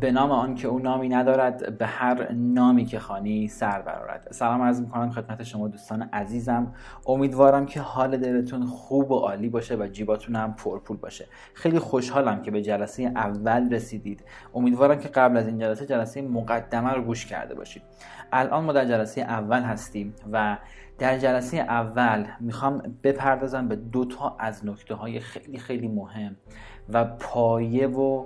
به نام آن که او نامی ندارد به هر نامی که خانی سر برارد سلام عرض می‌کنم خدمت شما دوستان عزیزم. امیدوارم که حال دلتون خوب و عالی باشه و جیباتون هم پرپول باشه. خیلی خوشحالم که به جلسه اول رسیدید. امیدوارم که قبل از این جلسه جلسه مقدمه رو گوش کرده باشید. الان ما در جلسه اول هستیم و در جلسه اول می‌خوام بپردازم به دو تا از نکته های خیلی خیلی مهم و پایه و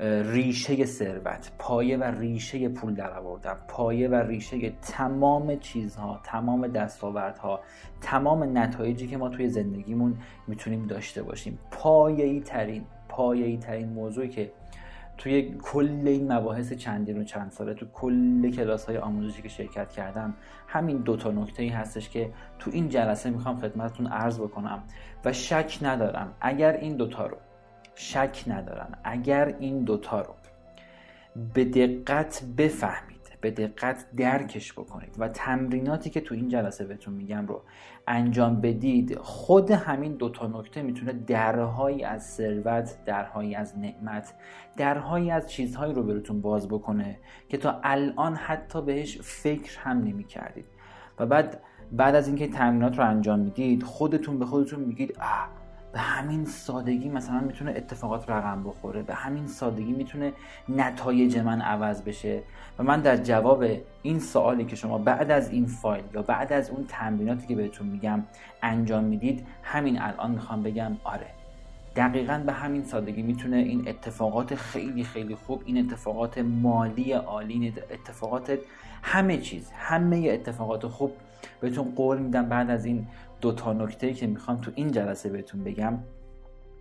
ریشه ثروت پایه و ریشه پول در آوردن پایه و ریشه تمام چیزها تمام دستاوردها تمام نتایجی که ما توی زندگیمون می‌تونیم داشته باشیم. پایه‌ای ترین پایه‌ای ترین موضوعی که توی کل این مباحث چندین و چند ساله تو کل کلاس های آموزشی که شرکت کردم همین دو تا نکته ای هستش که تو این جلسه می‌خوام خدمتتون عرض بکنم و شک ندارم اگر این دوتا رو شک ندارم اگر این دوتا رو به دقت بفهمید به دقت درکش بکنید و تمریناتی که تو این جلسه بهتون میگم رو انجام بدید خود همین دوتا نکته می‌تونه درهایی از ثروت درهایی از نعمت درهایی از چیزهایی رو براتون باز بکنه که تا الان حتی بهش فکر هم نمی کردید و بعد بعد از اینکه تمرینات رو انجام می‌دید خودتون به خودتون میگید آه به همین سادگی مثلا می‌تونه اتفاقات رقم بخوره به همین سادگی می‌تونه نتایج من عوض بشه. و من در جواب این سوالی که شما بعد از این فایل یا بعد از اون تمریناتی که بهتون میگم انجام می‌دید همین الان می‌خوام بگم آره. دقیقا به همین سادگی می‌تونه این اتفاقات خیلی خیلی خوب این اتفاقات مالی عالی اتفاقات همه چیز همه اتفاقات خوب بهتون قول میدم بعد از این دو تا نکته که می‌خوام تو این جلسه بهتون بگم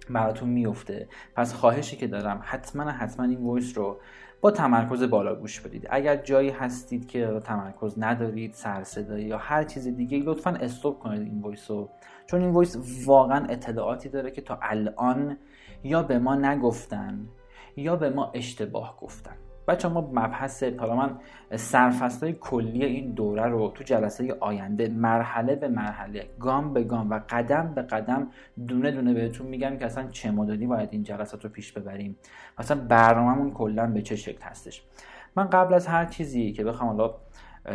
براتون میفته. پس خواهشی که دارم حتما حتما این voice رو با تمرکز بالا گوش بدید. اگر جایی هستید که تمرکز ندارید سرصدایی یا هر چیز دیگه لطفا stop کنید این voice رو. چون این voice واقعا اطلاعاتی داره که تا الان یا به ما نگفتن یا به ما اشتباه گفتن. بچه ما مبحث حالا من سرفصل کلی این دوره رو تو جلسه آینده مرحله به مرحله گام به گام و قدم به قدم دونه دونه بهتون میگم که اصلا چه مدلی باید این جلسات رو پیش ببریم مثلا برنامهمون کلا به چه شکل هستش. من قبل از هر چیزی که بخوام حالا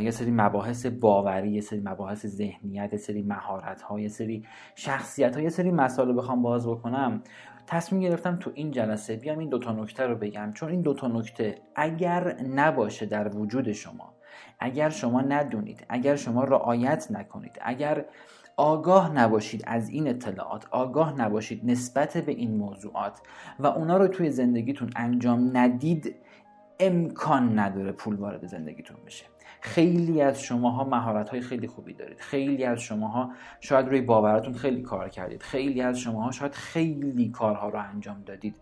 یه سری مباحث باوری یه سری مباحث ذهنیت یه سری مهارت ها یه سری شخصیت ها یه سری مسائل بخوام باز بکنم. تصمیم گرفتم تو این جلسه بیام این دوتا نکته رو بگم. چون این دوتا نکته اگر نباشه در وجود شما اگر شما ندونید اگر شما رعایت نکنید اگر آگاه نباشید از این اطلاعات آگاه نباشید نسبت به این موضوعات و اونا رو توی زندگیتون انجام ندید امکان نداره پول وارد زندگیتون بشه. خیلی از شماها مهارت های خیلی خوبی دارید. خیلی از شماها شاید روی باورتون خیلی کار کردید. خیلی از شماها شاید خیلی کارها رو انجام دادید.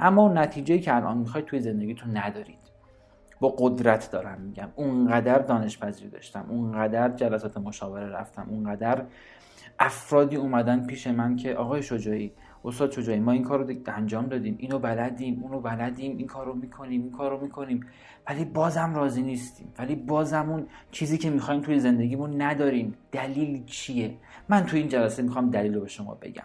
اما نتیجه که الان می‌خواید توی زندگیتون ندارید. با قدرت دارم میگم. اونقدر دانش پذیری داشتم. اونقدر جلسات مشاوره رفتم. اونقدر افرادی اومدن پیش من که آقای شجاعی استاد شجاعی ما این کار رو انجام دادیم. اینو بلدیم اونو بلدیم این کار رو می‌کنیم این کار رو می‌کنیم. ولی بازم راضی نیستیم. ولی بازم اون چیزی که می‌خوایم توی زندگیمون نداریم. دلیل چیه؟ من توی این جلسه می‌خوام دلیل رو به شما بگم.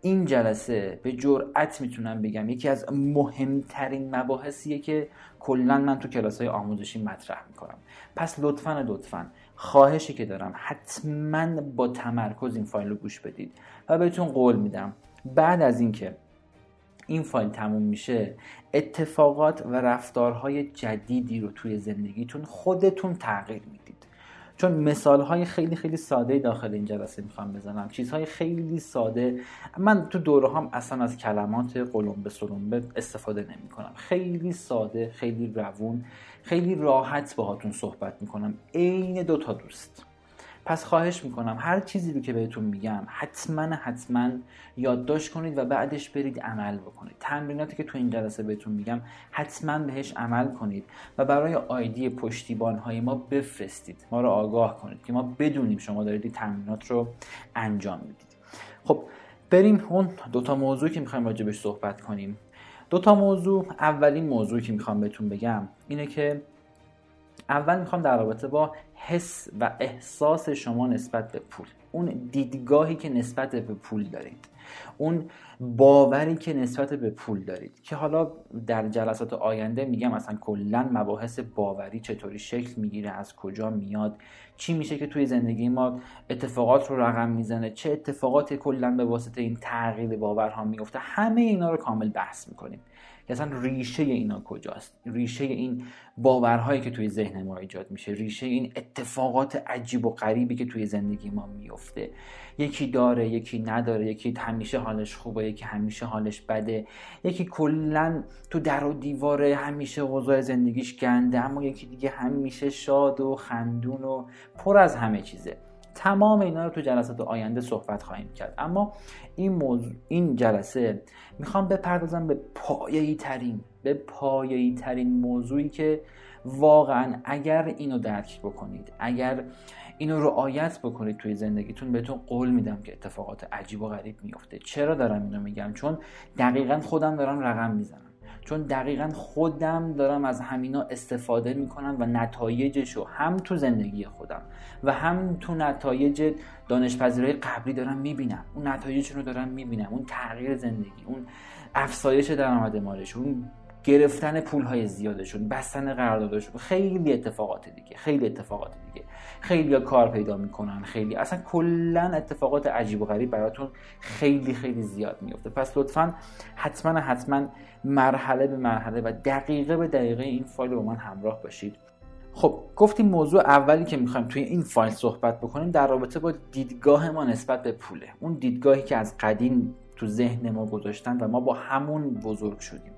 این جلسه به جرأت می‌تونم بگم یکی از مهمترین مباحثیه که کلا من تو کلاس های آموزشی مطرح می‌کنم. پس لطفا لطفا. خواهشی که دارم حتما با تمرکز این فایل رو گوش بدید و بهتون قول میدم. بعد از اینکه این فایل تموم میشه اتفاقات و رفتارهای جدیدی رو توی زندگیتون خودتون تغییر می‌دید. چون مثال های خیلی خیلی ساده داخل این جلسه می‌خوام بزنم. چیزهای خیلی ساده. من تو دوره هم اصلا از کلمات قلم به سلم استفاده نمی کنم خیلی ساده خیلی روون خیلی راحت باهاتون صحبت می‌کنم. عین دو تا دوست. پس خواهش می‌کنم هر چیزی رو که بهتون میگم حتما حتما یادداشت کنید و بعدش برید عمل بکنید. تمریناتی که تو این جلسه بهتون میگم حتما بهش عمل کنید و برای آیدی پشتیبان های ما بفرستید. ما رو آگاه کنید که ما بدونیم شما دارید این تمرینات رو انجام می‌دید. خب بریم اون دوتا موضوع که می‌خوایم راجبش صحبت کنیم. دوتا موضوع اولین موضوعی که می‌خوام بهتون بگم اینه که اول می‌خوام در رابطه با حس و احساس شما نسبت به پول. اون دیدگاهی که نسبت به پول دارید. اون باوری که نسبت به پول دارید. که حالا در جلسات آینده میگم اصلا کلا مباحث باوری چطوری شکل می‌گیره از کجا میاد چی میشه که توی زندگی ما اتفاقات رو رقم می‌زنه چه اتفاقاتی کلا به واسطه این تغییر باورها میفته همه اینا رو کامل بحث می‌کنیم. که اصلا ریشه اینا کجاست؟ ریشه این باورهایی که توی ذهن ما ایجاد میشه ریشه این اتفاقات عجیب و غریبی که توی زندگی ما میفته. یکی داره یکی نداره یکی همیشه حالش خوبه یکی همیشه حالش بده. یکی کلا تو در و دیوار همیشه اوضاع زندگیش گنده اما یکی دیگه همیشه شاد و خندون و پر از همه چیزه. تمام اینا رو تو جلسات آینده صحبت خواهیم کرد. اما این موضوع این جلسه می‌خوام بپردازم به پایه‌ای ترین به پایه‌ای ترین موضوعی که واقعا اگر اینو درک بکنید اگر اینو رعایت بکنید توی زندگیتون بهتون قول میدم که اتفاقات عجیب و غریب میفته. چرا دارم اینو میگم؟ چون دقیقا خودم دارم رقم می‌زنم. چون دقیقا خودم دارم از همینا استفاده می‌کنم و نتایجش رو هم تو زندگی خودم و هم تو نتایج دانشپذیرهای قبلی دارم می‌بینم. اون نتایجشون رو دارم می‌بینم. اون تغییر زندگی اون افزایش درآمد مالش اون گرفتن پول های زیادشون بستن قراردادشون خیلی اتفاقات دیگه خیلی اتفاقات دیگه. خیلی کار پیدا می‌کنن خیلی. اصلا کلا اتفاقات عجیب و غریب براتون خیلی خیلی زیاد میفته پس لطفا حتما حتما مرحله به مرحله و دقیقه به دقیقه این فایل رو با من همراه باشید. خب گفتیم موضوع اولی که می‌خوایم توی این فایل صحبت بکنیم در رابطه با دیدگاه ما نسبت به پوله. اون دیدگاهی که از قدیم تو ذهن ما گذاشتن و ما با همون بزرگ شدیم.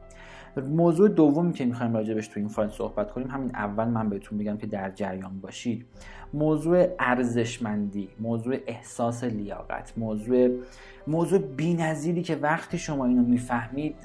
موضوع دومی که می‌خوایم راجبش تو این فایل صحبت کنیم همین اول من بهتون میگم که در جریان باشید. موضوع ارزشمندی موضوع احساس لیاقت موضوع موضوع بینظیری که وقتی شما اینو می‌فهمید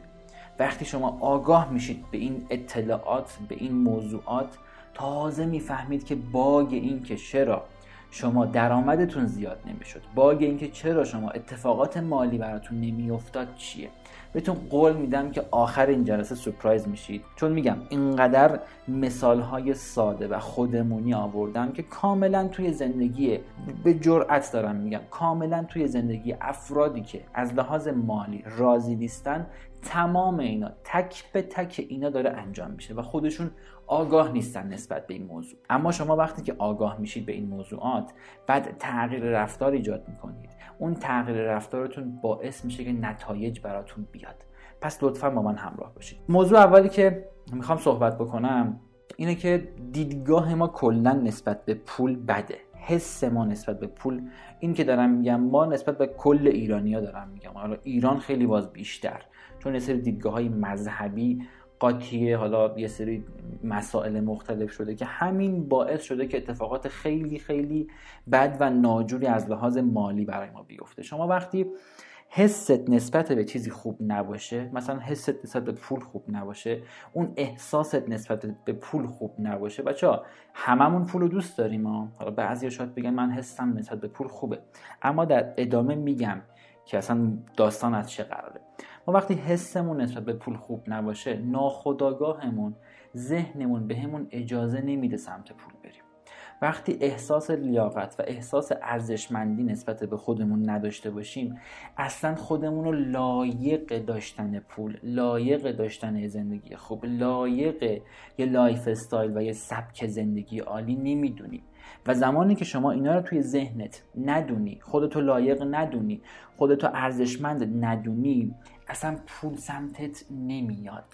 وقتی شما آگاه میشید به این اطلاعات به این موضوعات تازه می‌فهمید که باگ این که چرا شما درآمدتون زیاد نمی‌شد باگ این که چرا شما اتفاقات مالی براتون نمیافتاد چیه. بهتون قول میدم که آخر این جلسه سپرایز میشید. چون میگم اینقدر مثال های ساده و خودمونی آوردم که کاملا توی زندگی به جرأت دارم میگم. کاملا توی زندگی افرادی که از لحاظ مالی راضی نیستن تمام اینا تک به تک اینا داره انجام میشه و خودشون آگاه نیستن نسبت به این موضوع. اما شما وقتی که آگاه میشید به این موضوعات بعد تغییر رفتار ایجاد می‌کنید. اون تغییر رفتارتون باعث میشه که نتایج براتون بیاد. پس لطفا با من همراه باشید. موضوع اولی که می‌خوام صحبت بکنم اینه که دیدگاه ما کلا نسبت به پول بده. حس ما نسبت به پول. این که دارم میگم ما نسبت به کل ایرانیا دارم میگم. حالا ایران خیلی باز بیشتر. چون یه سری دیدگاه های مذهبی قاطیه حالا یه سری مسائل مختلف شده که همین باعث شده که اتفاقات خیلی خیلی بد و ناجوری از لحاظ مالی برای ما بیفته. شما وقتی حست نسبت به چیزی خوب نباشه مثلا حست نسبت به پول خوب نباشه اون احساست نسبت به پول خوب نباشه. بچه ها هممون پول رو دوست داریم حالا بعضی شاید بگن من حسم نسبت به پول خوبه. اما در ادامه میگم که اصلا داستان از چه قراره. ما وقتی حسمون نسبت به پول خوب نباشه ناخداگاهمون ذهنمون بهمون اجازه نمیده سمت پول بریم. وقتی احساس لیاقت و احساس ارزشمندی نسبت به خودمون نداشته باشیم اصلا خودمون رو لایق داشتن پول لایق داشتن زندگی خوب لایق یه lifestyle و یه سبک زندگی عالی نمی‌دونیم. و زمانی که شما اینا رو توی ذهنت ندونی خودتو لایق ندونی خودتو ارزشمند ندونی اصلا پول سمتت نمیاد.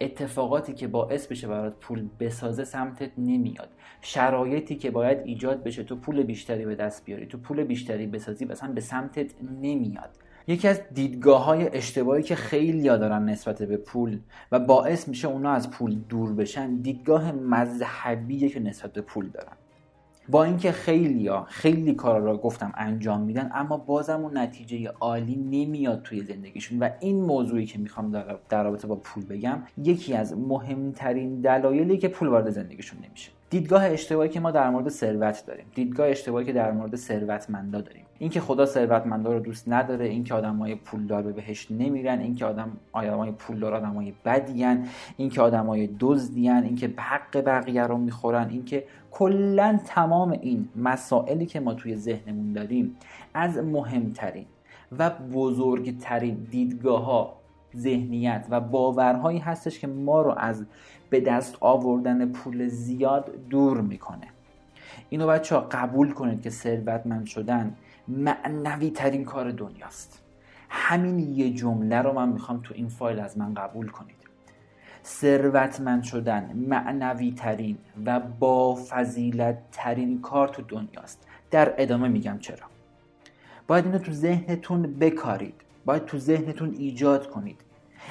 اتفاقاتی که باعث بشه برات پول بسازه سمتت نمیاد. شرایطی که باید ایجاد بشه تو پول بیشتری به دست بیاری تو پول بیشتری بسازی اصلا به سمتت نمیاد. یکی از دیدگاه های اشتباهی که خیلی دارن نسبت به پول و باعث میشه اونا از پول دور بشن دیدگاه مذهبیه که نسبت به پول دارن. با اینکه خیلی ها خیلی کارا را گفتم انجام میدن اما بازم اون نتیجه عالی نمیاد توی زندگیشون و این موضوعی که می‌خوام در رابطه با پول بگم یکی از مهمترین دلایلی که پول وارد زندگیشون نمیشه. دیدگاه اشتباهی که ما در مورد ثروت داریم. دیدگاه اشتباهی که در مورد ثروتمندا داریم. اینکه خدا ثروتمندا رو دوست نداره اینکه آدمای پولدار به بهش نمیرن اینکه آدم آدمای پولدار آدمای بدیان اینکه آدمای دزدیان اینکه حق بقیه رو می‌خورن اینکه کلا تمام این مسائلی که ما توی ذهنمون داریم از مهمترین و بزرگترین دیدگاه ها ذهنیت و باورهایی هستش که ما رو از به دست آوردن پول زیاد دور می‌کنه. اینو بچه ها قبول کنید که ثروتمند شدن معنوی ترین کار دنیاست. همین یه جمله رو من می‌خوام تو این فایل از من قبول کنید. ثروتمند شدن معنوی ترین و با فضیلت ترین کار تو دنیاست. در ادامه میگم چرا. باید اینو تو ذهنتون بکارید. باید تو ذهنتون ایجاد کنید.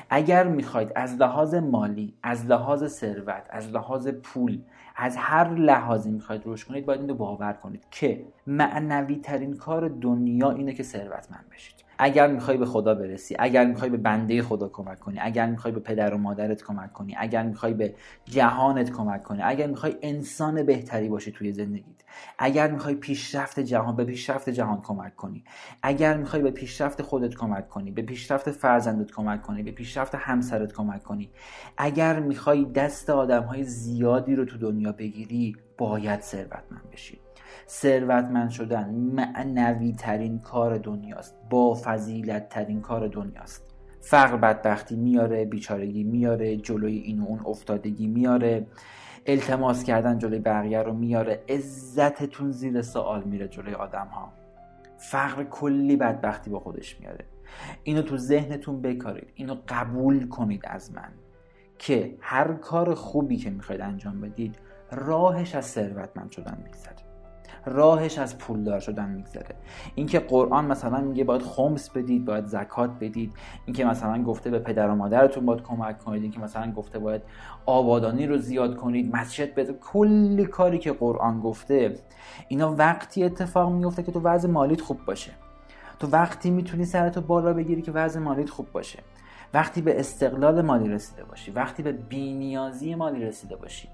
اگر می‌خواید از لحاظ مالی از لحاظ ثروت از لحاظ پول از هر لحاظی می‌خواید رشد کنید باید این رو باور کنید که معنوی ترین کار دنیا اینه که ثروتمند بشید. اگر می‌خوای به خدا برسی اگر می‌خوای به بنده خدا کمک کنی اگر می‌خوای به پدر و مادرت کمک کنی اگر می‌خوای به جهانت کمک کنی اگر می‌خوای انسان بهتری باشی توی زندگیت اگر می‌خوای پیشرفت جهان به پیشرفت جهان کمک کنی اگر می‌خوای به پیشرفت خودت کمک کنی به پیشرفت فرزندت کمک کنی به پیشرفت همسرت کمک کنی اگر می‌خوای دست آدم های زیادی رو تو دنیا بگیری باید ثروتمند بشی. ثروتمند شدن معنوی ترین کار دنیاست با فضیلت ترین کار دنیاست. فقر بدبختی میاره بیچارگی میاره جلوی این و اون افتادگی میاره التماس کردن جلوی بقیه رو میاره عزتتون زیر سوال میره جلوی آدم ها فقر کلی بدبختی با خودش میاره. اینو تو ذهنتون بکارید اینو قبول کنید از من که هر کار خوبی که می‌خواید انجام بدید راهش از ثروتمند شدن میگذره. راهش از پولدار شدن میگذره. اینکه قرآن مثلا میگه باید خمس بدید باید زکات بدید. اینکه مثلا گفته به پدر و مادرتون باید کمک کنید. اینکه مثلا گفته باید آبادانی رو زیاد کنید مسجد بده کلی کاری که قرآن گفته اینا وقتی اتفاق میفته که تو وضع مالیت خوب باشه. تو وقتی می‌تونی سرتو بالا بگیری که وضع مالیت خوب باشه. وقتی به استقلال مالی رسیده باشی وقتی به بینیازی مالی رسیده باشی.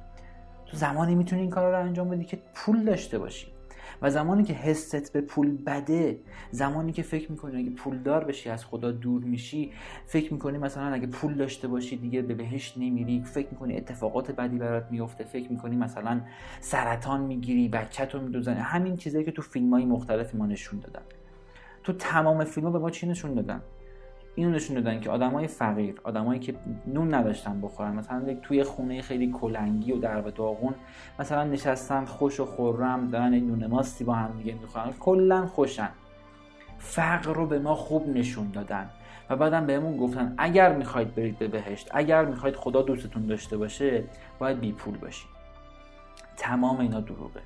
تو زمانی می‌تونی این کار رو انجام بدی که پول داشته باشی. و زمانی که حست به پول بده زمانی که فکر می‌کنی اگه پولدار بشی از خدا دور میشی فکر می‌کنی مثلا اگه پول داشته باشی دیگه به بهشت نمیری فکر می‌کنی اتفاقات بدی برات میفته فکر می‌کنی مثلا سرطان می‌گیری بچت رو میدوزن همین چیزایی که تو فیلم های مختلف ما نشون دادن. تو تمام فیلم ها به ما چی نشون دادن؟ اینو نشون دادن که آدمای فقیر آدمایی که نون نداشتن بخورن مثلا توی خونه خیلی کلنگی و در و داغون مثلا نشستن خوش و خورم دارن نون ماستی با هم دیگه می‌خورن. کلا خوشن. فقر رو به ما خوب نشون دادن. و بعدم بهمون گفتن اگر می‌خواید برید به بهشت اگر می‌خواید خدا دوستتون داشته باشه باید بی پول باشید. تمام اینا دروغه.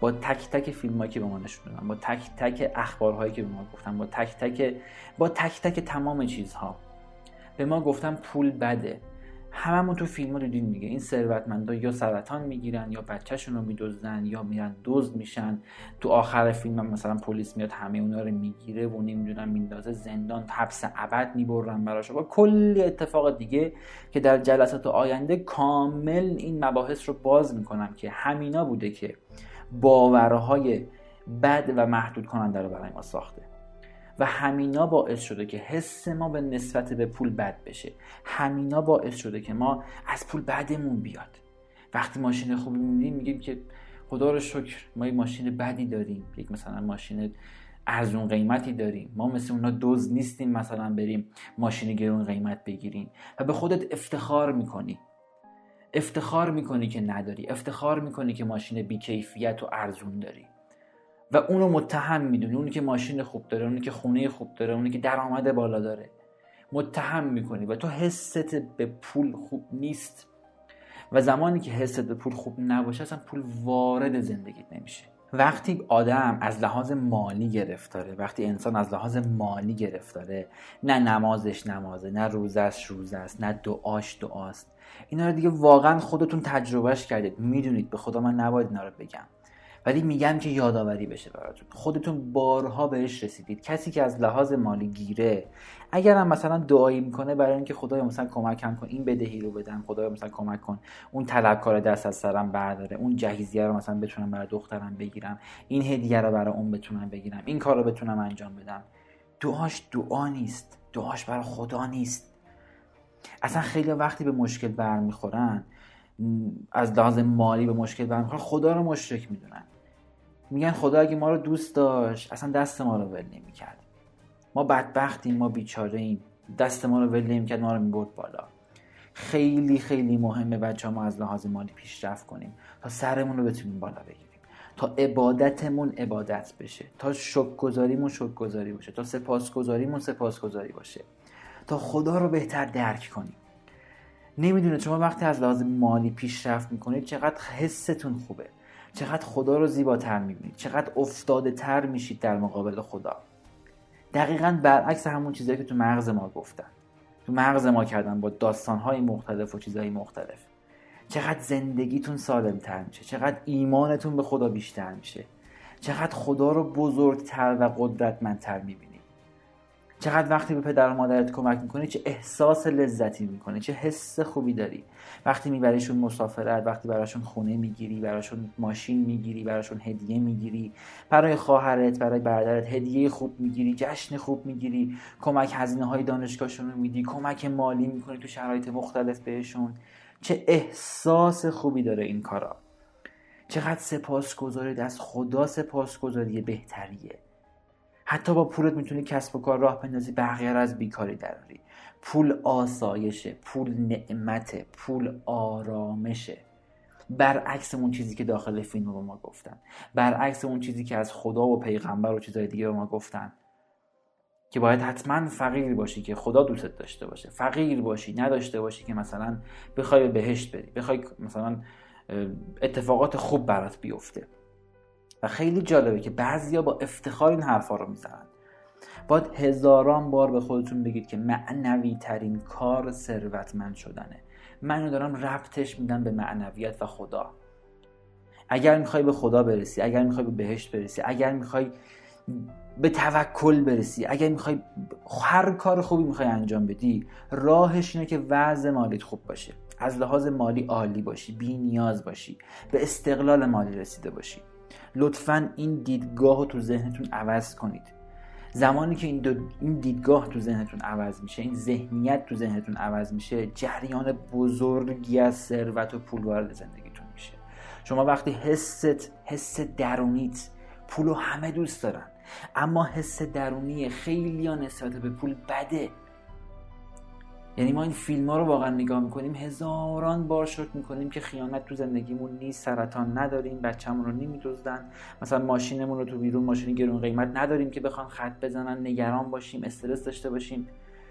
با تک تک فیلم هایی که به ما نشون دادن با تک تک اخبارهایی که به ما گفتن با تک تک با تک تک تمام چیزها. به ما گفتن پول بده. هممون تو فیلم ها دیدیم میگه این ثروتمندا یا سرطان می‌گیرن یا بچهشون رو میدزدن یا میرن دزد میشن. تو آخر فیلم هم مثلا پلیس میاد همه اونا رو می‌گیره و نمی‌دونن میندازه زندان حبس ابد می‌برن براش. و کلی اتفاق دیگه که در جلسات آینده کامل این مباحث رو باز می‌کنم که همینا بوده که باورهای بد و محدود کننده رو برای ما ساخته. و همینا باعث شده که حس ما به نسبت به پول بد بشه. همینا باعث شده که ما از پول بدمون بیاد. وقتی ماشین خوبی می‌بینیم میگیم که خدا رو شکر ما یه ماشین بدی داریم. یک مثلا ماشین ارزون قیمتی داریم. ما مثل اونا دوز نیستیم مثلا بریم ماشین گرون قیمت بگیریم. و به خودت افتخار می‌کنی. افتخار می‌کنی که نداری افتخار می‌کنی که ماشین بیکیفیت و ارزون داری. و اونو متهم می‌دونی اونی که ماشین خوب داره اونی که خونه خوب داره اونی که درآمد بالا داره. متهم می‌کنی و تو حست به پول خوب نیست. و زمانی که حست به پول خوب نباشه اصلا پول وارد زندگیت نمیشه. وقتی آدم از لحاظ مالی گرفتاره وقتی انسان از لحاظ مالی گرفتاره نه نمازش نمازه نه روزش روز است نه دعاش دعاست اینا رو دیگه واقعا خودتون تجربهش کردید. می‌دونید به خدا من نباید اینا رو بگم. ولی میگم که یادآوری بشه براتون. خودتون بارها بهش رسیدید. کسی که از لحاظ مالی گیره اگر هم مثلا دعایی می‌کنه برای اینکه خدای مثلا کمکم کن این بدهی رو بدم خدای مثلا کمک کن. اون طلبکار دست از سرم برداره. اون جهیزیه رو مثلا بتونم برای دخترم بگیرم. این هدیه رو برای اون بتونم بگیرم. این کار رو بتونم انجام بدم. دعاش دعا نیست. دعاش برای خدا نیست. اصلا خیلی وقتی به مشکل برمیخورن از لحاظ مالی به مشکل برمیخورن خدا رو مشرک می‌دونن. میگن خدا اگه ما رو دوست داشت اصلا دست ما رو ول نمی‌کرد. ما بدبختیم ما بیچاره ایم دست ما رو ول کرد ما رو می‌برد بالا. خیلی خیلی مهمه بچه ما از لحاظ مالی پیشرفت کنیم تا سرمون رو بتونیم بالا بگیریم. تا عبادتمون عبادت بشه تا شکرگزاریمون شکرگزاری باشه تا سپاسگزاریمون سپاسگزاری باشه. تا خدا رو بهتر درک کنیم. نمی‌دونه. شما وقتی از لحاظ مالی پیشرفت می‌کنید چقدر حستون خوبه. چقدر خدا رو زیباتر می‌بینید. چقدر افتاده تر میشید در مقابل خدا. دقیقا برعکس همون چیزایی که تو مغز ما گفتن. تو مغز ما کردن با داستانهای مختلف و چیزهای مختلف. چقدر زندگیتون سالمتر میشه. چقدر ایمانتون به خدا بیشتر میشه. چقدر خدا رو بزرگتر و قدرتمندتر می‌بینی چقدر وقتی به پدر و مادرت کمک می‌کنی چه احساس لذتی می‌کنی چه حس خوبی داری. وقتی میبریشون مسافرت وقتی براشون خونه می‌گیری براشون ماشین می‌گیری براشون هدیه می‌گیری برای خواهرت برای برادرت هدیه خوب می‌گیری جشن خوب می‌گیری کمک هزینه های دانشگاهشون رو میدی کمک مالی می‌کنی تو شرایط مختلف بهشون چه احساس خوبی داره این کارا. چقدر سپاسگزاری از خدا سپاسگزاری بهتریه. حتی با پولت می‌تونی کسب و کار راه بندازی بقیه از بیکاری دراری پول آسایشه پول نعمته پول آرامشه. برعکس اون چیزی که داخل فیلم به ما گفتن. برعکس اون چیزی که از خدا و پیغمبر و چیزهای دیگه به ما گفتن. که باید حتما فقیر باشی که خدا دوستت داشته باشه. فقیر باشی نداشته باشی که مثلا بخوای به بهشت بری بخوای مثلا اتفاقات خوب برات بیفته. و خیلی جالبه که بعضیا با افتخار این حرفا رو می‌زنن. باید هزاران بار به خودتون بگید که معنوی ترین کار ثروتمند شدنه. من دارم ربطش میدم به معنویت و خدا. اگر می‌خوای به خدا برسی اگر می‌خوای به بهشت برسی اگر می‌خوای به توکل برسی اگر می‌خوای هر کار خوبی می‌خوای انجام بدی راهش اینه که وضع مالیت خوب باشه. از لحاظ مالی عالی باشی بی نیاز باشی به استقلال مالی رسیده باشی. لطفا این دیدگاه رو تو ذهنتون عوض کنید. زمانی که این, این دیدگاه تو ذهنتون عوض میشه این ذهنیت تو ذهنتون عوض میشه جریان بزرگی از ثروت و پول وارد زندگیتون میشه. شما وقتی حست حس درونیت پول رو همه دوست دارن اما حس درونی خیلی ها نسبت به پول بده. یعنی ما این فیلم ها رو واقعا نگاه می‌کنیم هزاران بار شکر می‌کنیم که خیانت تو زندگیمون نیست سرطان نداریم بچه‌مون رو نمیدزدن. مثلا ماشینمون رو تو بیرون ماشین گرون قیمت نداریم که بخوان خط بزنن نگران باشیم استرس داشته باشیم.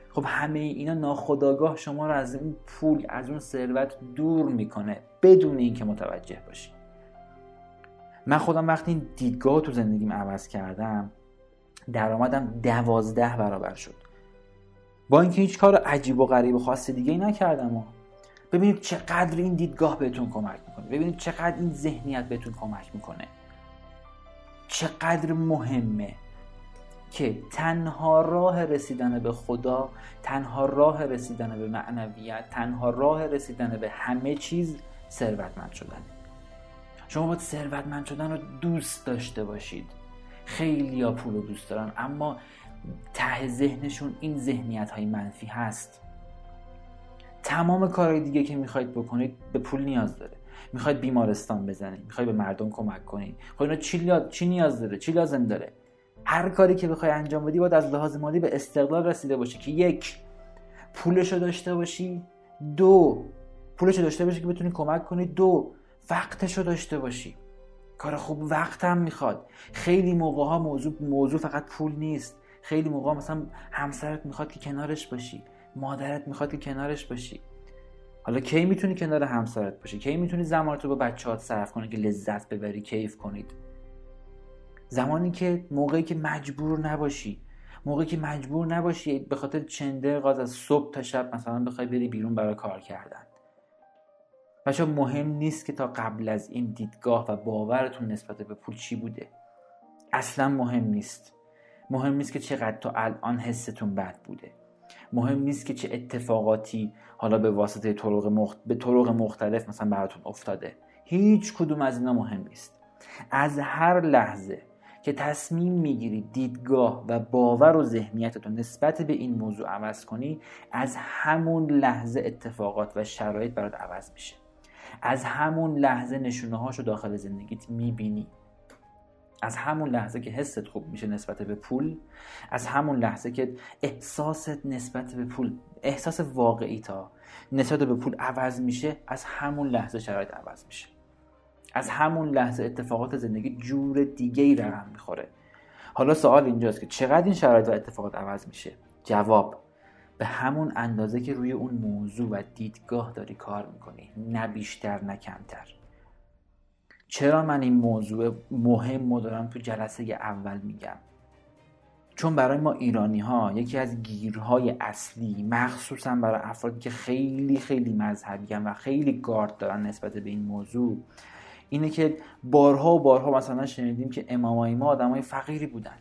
خب همه اینا ناخداگاه شما رو از این پول از اون ثروت دور می‌کنه بدون اینکه متوجه باشی. من خودم وقتی این دیدگاه تو زندگیم عوض کردم درآمدم دوازده برابر شد. با اینکه هیچ کار عجیب و غریب خاص دیگه ای نکردم و ببینید چقدر این دیدگاه بهتون کمک می‌کنه. ببینید چقدر این ذهنیت بهتون کمک می‌کنه. چقدر مهمه که تنها راه رسیدن به خدا تنها راه رسیدن به معنویت تنها راه رسیدن به همه چیز ثروتمند شدن. شما باید ثروتمند شدن رو دوست داشته باشید. خیلی ها پول رو دوست دارن اما ته ذهنشون این ذهنیت های منفی هست. تمام کارهای دیگه که می‌خواید بکنید به پول نیاز داره. می‌خواید بیمارستان بزنید. می‌خواید به مردم کمک کنید. خب اینا چی, چی نیاز داره؟ چی لازم داره؟ هر کاری که بخوای انجام بدی باید از لحاظ مالی به استقلال رسیده باشی که یک پولشو داشته باشی. دو پولشو داشته باشی که بتونی کمک کنی. دو وقتشو داشته باشی. کار خوب وقت هم می‌خواد. خیلی موقع ها موضوع, موضوع فقط پول نیست. خیلی موقع مثلا همسرت می‌خواد که کنارش باشی مادرت می‌خواد که کنارش باشی. حالا کی می‌تونی کنار همسرت باشی؟ کی می‌تونی زمانت رو با بچه‌هات صرف کنی که لذت ببری کیف کنید؟ زمانی که موقعی که مجبور نباشی موقعی که مجبور نباشی به خاطر چنده غاز از صبح تا شب مثلا بخوای بری بیرون برای کار کردن. بچه مهم نیست که تا قبل از این دیدگاه و باورتون نسبت به پول چی بوده. اصلا مهم نیست. مهم نیست که چقدر تا الان حستون بد بوده. مهم نیست که چه اتفاقاتی حالا به واسطه طرق به طرق مختلف مثلا براتون افتاده. هیچ کدوم از اینا مهم نیست. از هر لحظه که تصمیم می‌گیری دیدگاه و باور و ذهنیتتون نسبت به این موضوع عوض کنی از همون لحظه اتفاقات و شرایط برات عوض میشه. از همون لحظه نشونه هاشو داخل زندگیت می‌بینی. از همون لحظه که حست خوب میشه نسبت به پول از همون لحظه که احساست نسبت به پول احساس واقعی تا نسبت به پول عوض میشه از همون لحظه شرایط عوض میشه. از همون لحظه اتفاقات زندگی جور دیگه ای رقم می‌خوره. حالا سوال اینجاست که چقدر این شرایط و اتفاقات عوض میشه؟ جواب به همون اندازه که روی اون موضوع و دیدگاه داری کار می‌کنی نه بیشتر نه کمتر. چرا من این موضوع مهم رو دارم تو جلسه اول میگم؟ چون برای ما ایرانی ها یکی از گیرهای اصلی مخصوصا برای افرادی که خیلی خیلی مذهبی و خیلی گارد دارن نسبت به این موضوع اینه که بارها و بارها مثلا شنیدیم که امامای ما آدمای فقیری بودن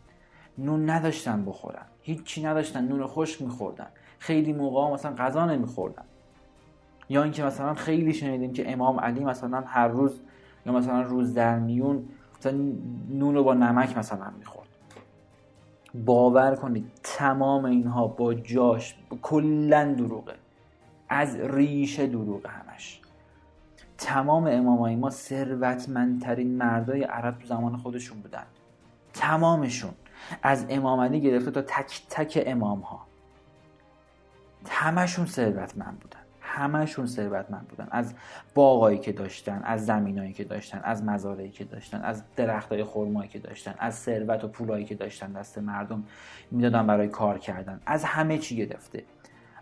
نون نداشتن بخورن هیچی نداشتن نون خوش میخوردن خیلی موقع مثلا غذا نمیخوردن. یا اینکه مثلا خیلی شنیدیم که امام علی مثلا هر روز یا مثلا روز در میون مثلا نون رو با نمک مثلا می‌خورد. باور کنید تمام اینها با جاش کلا دروغه. از ریشه دروغه همش. تمام امامای ما ثروتمندترین مردای عرب تو زمان خودشون بودن. تمامشون. از امام علی گرفته تا تک تک امام ها همشون ثروتمند بودن. همشون ثروتمند بودن. از باغایی که داشتن از زمینایی که داشتن از مزارعی که داشتن از درختای خرمایی که داشتن از ثروت و پولایی که داشتن دست مردم می‌دادن برای کار کردن. از همه چی گرفته.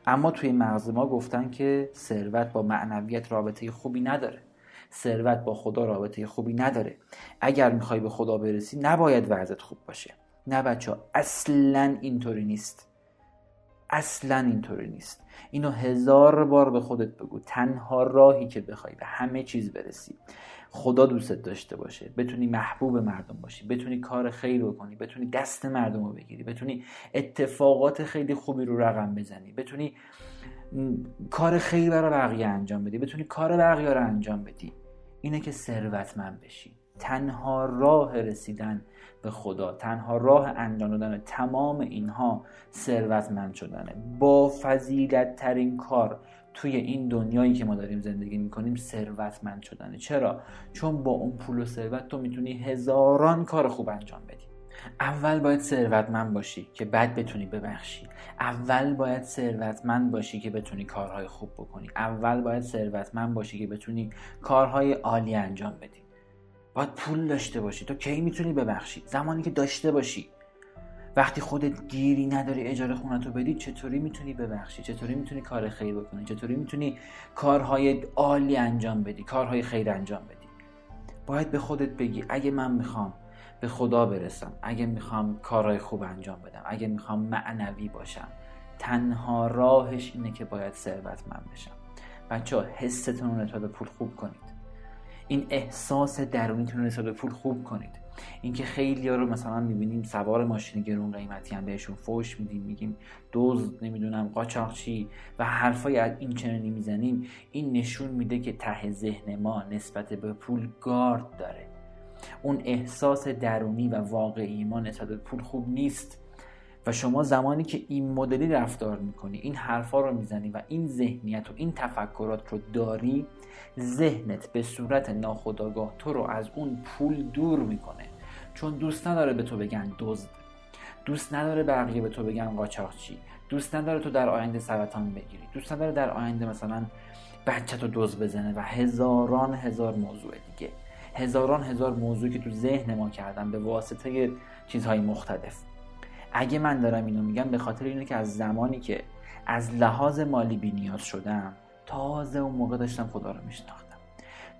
اما توی مغز ما گفتن که ثروت با معنویت رابطه خوبی نداره. ثروت با خدا رابطه خوبی نداره. اگر می‌خوای به خدا برسی نباید وضعت خوب باشه. نه بچه اصلا اینطوری نیست. اصلا اینطوری نیست. اینو هزار بار به خودت بگو. تنها راهی که بخوای به همه چیز برسی. خدا دوستت داشته باشه. بتونی محبوب مردم باشی. بتونی کار خیر بکنی بتونی دست مردم رو بگیری. بتونی اتفاقات خیلی خوبی رو رقم بزنی. بتونی کار خیر برای بقیه انجام بدی. بتونی کار بقیه رو انجام بدی. اینه که ثروتمند بشی. تنها راه رسیدن به خدا تنها راه انجام دادن تمام اینها ثروتمند شدنه. با فضیلت ترین کار توی این دنیایی که ما داریم زندگی می‌کنیم ثروتمند شدنه. چرا؟ چون با اون پول و ثروت تو می‌تونی هزاران کار خوب انجام بدی. اول باید ثروتمند باشی که بعد بتونی ببخشی. اول باید ثروتمند باشی که بتونی کارهای خوب بکنی. اول باید ثروتمند باشی که بتونی کارهای عالی انجام بدی. باید پول داشته باشی. تو کی می‌تونی ببخشی؟ زمانی که داشته باشی. وقتی خودت گیری نداری اجاره خونتو بدی چطوری می‌تونی ببخشی؟ چطوری می‌تونی کار خیر بکنی؟ چطوری می‌تونی کارهای عالی انجام بدی؟ کارهای خیر انجام بدی. باید به خودت بگی اگه من می‌خوام به خدا برسم اگه می‌خوام کارهای خوب انجام بدم اگه می‌خوام معنوی باشم تنها راهش اینه که باید ثروتمند بشم. بچه ها حستتون رو نسبت پول خوب کنید. این احساس درونیتون رو نسبت به پول خوب کنید. اینکه خیلی ها رو مثلا می‌بینیم سوار ماشین گرون قیمتی هم بهشون فوش میدیم میگیم دوز نمی‌دونم قاچاقچی و حرفای از این چنانی می‌زنیم این نشون میده که ته ذهن ما نسبت به پول گارد داره. اون احساس درونی و واقعی ما نسبت به پول خوب نیست. و شما زمانی که این مدلی رفتار می‌کنی این حرفا رو می‌زنی و این ذهنیت و این تفکرات رو داری ذهنت به صورت ناخودآگاه تو رو از اون پول دور می‌کنه. چون دوست نداره به تو بگن دزد. دوست نداره بقیه به تو بگن قاچاقچی. دوست نداره تو در آینده سرطان بگیری. دوست نداره در آینده مثلا بچه تو دوز بزنه و هزاران هزار موضوع دیگه. هزاران هزار موضوعی که تو ذهن ما کردن به واسطه چیزهای مختلف. اگه من دارم اینو میگم به خاطر اینه که از زمانی که از لحاظ مالی بینیاز شدم تازه اون موقع داشتم خدا رو میشناختم.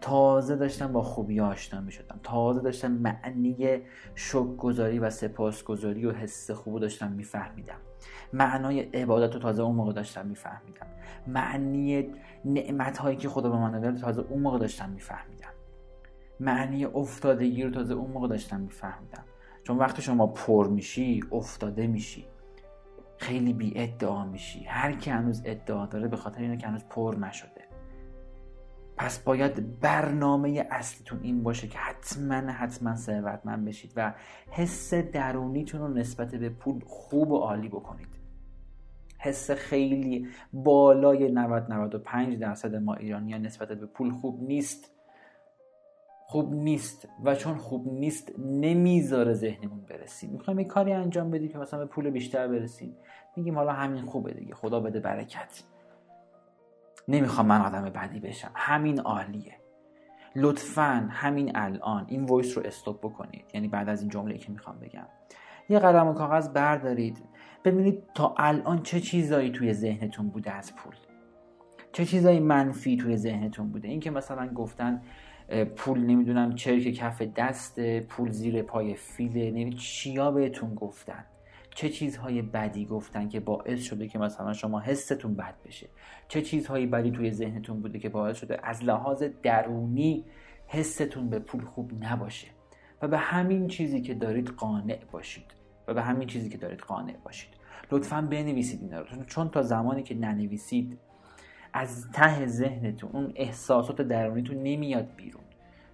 تازه داشتم با خوبی آشنا می شدم تازه داشتم معنی شکرگزاری و سپاسگزاری و حس خوب داشتم میفهمیدم. معنای عبادت رو تازه اون موقع داشتم میفهمیدم. معنی نعمت هایی که خدا به من داده تازه اون موقع داشتم میفهمیدم. معنی افتادگی رو تازه اون موقع داشتم میفهمیدم. چون وقتی شما پر میشی افتاده میشی. خیلی بی ادعا میشی. هر کی هنوز ادعا داره به خاطر اینه که هنوز پر نشده. پس باید برنامه اصلیتون این باشه که حتما حتما ثروتمند بشید و حس درونیتون رو نسبت به پول خوب و عالی بکنید. حس خیلی بالای 90 95 درصد ما ایرانی نسبت به پول خوب نیست. خوب نیست و چون خوب نیست نمی‌ذاره ذهنمون برسیم. می‌خوایم یه کاری انجام بدیم که مثلا به پول بیشتر برسیم. میگیم حالا همین خوبه دیگه. خدا بده برکت. نمی‌خوام من آدم بدی بشم. همین عالیه. لطفا همین الان این وایس رو استوب بکنید. یعنی بعد از این جمله که می‌خوام بگم. یه قلم و کاغذ بردارید. ببینید تا الان چه چیزایی توی ذهنتون بوده از پول. چه چیزایی منفی توی ذهنتون بوده. اینکه مثلا گفتن پول نمی‌دونم چرک کف دست پول زیر پای فیله نمی چیا بهتون گفتن؟ چه چیزهای بدی گفتن که باعث شده که مثلا شما حستون بد بشه؟ چه چیزهای بدی توی ذهنتون بوده که باعث شده از لحاظ درونی حستون به پول خوب نباشه؟ و به همین چیزی که دارید قانع باشید. و به همین چیزی که دارید قانع باشید. لطفا بنویسید اینا رو. چون تا زمانی که ننویسید از ته ذهنتون اون احساسات درونیتون نمیاد بیرون.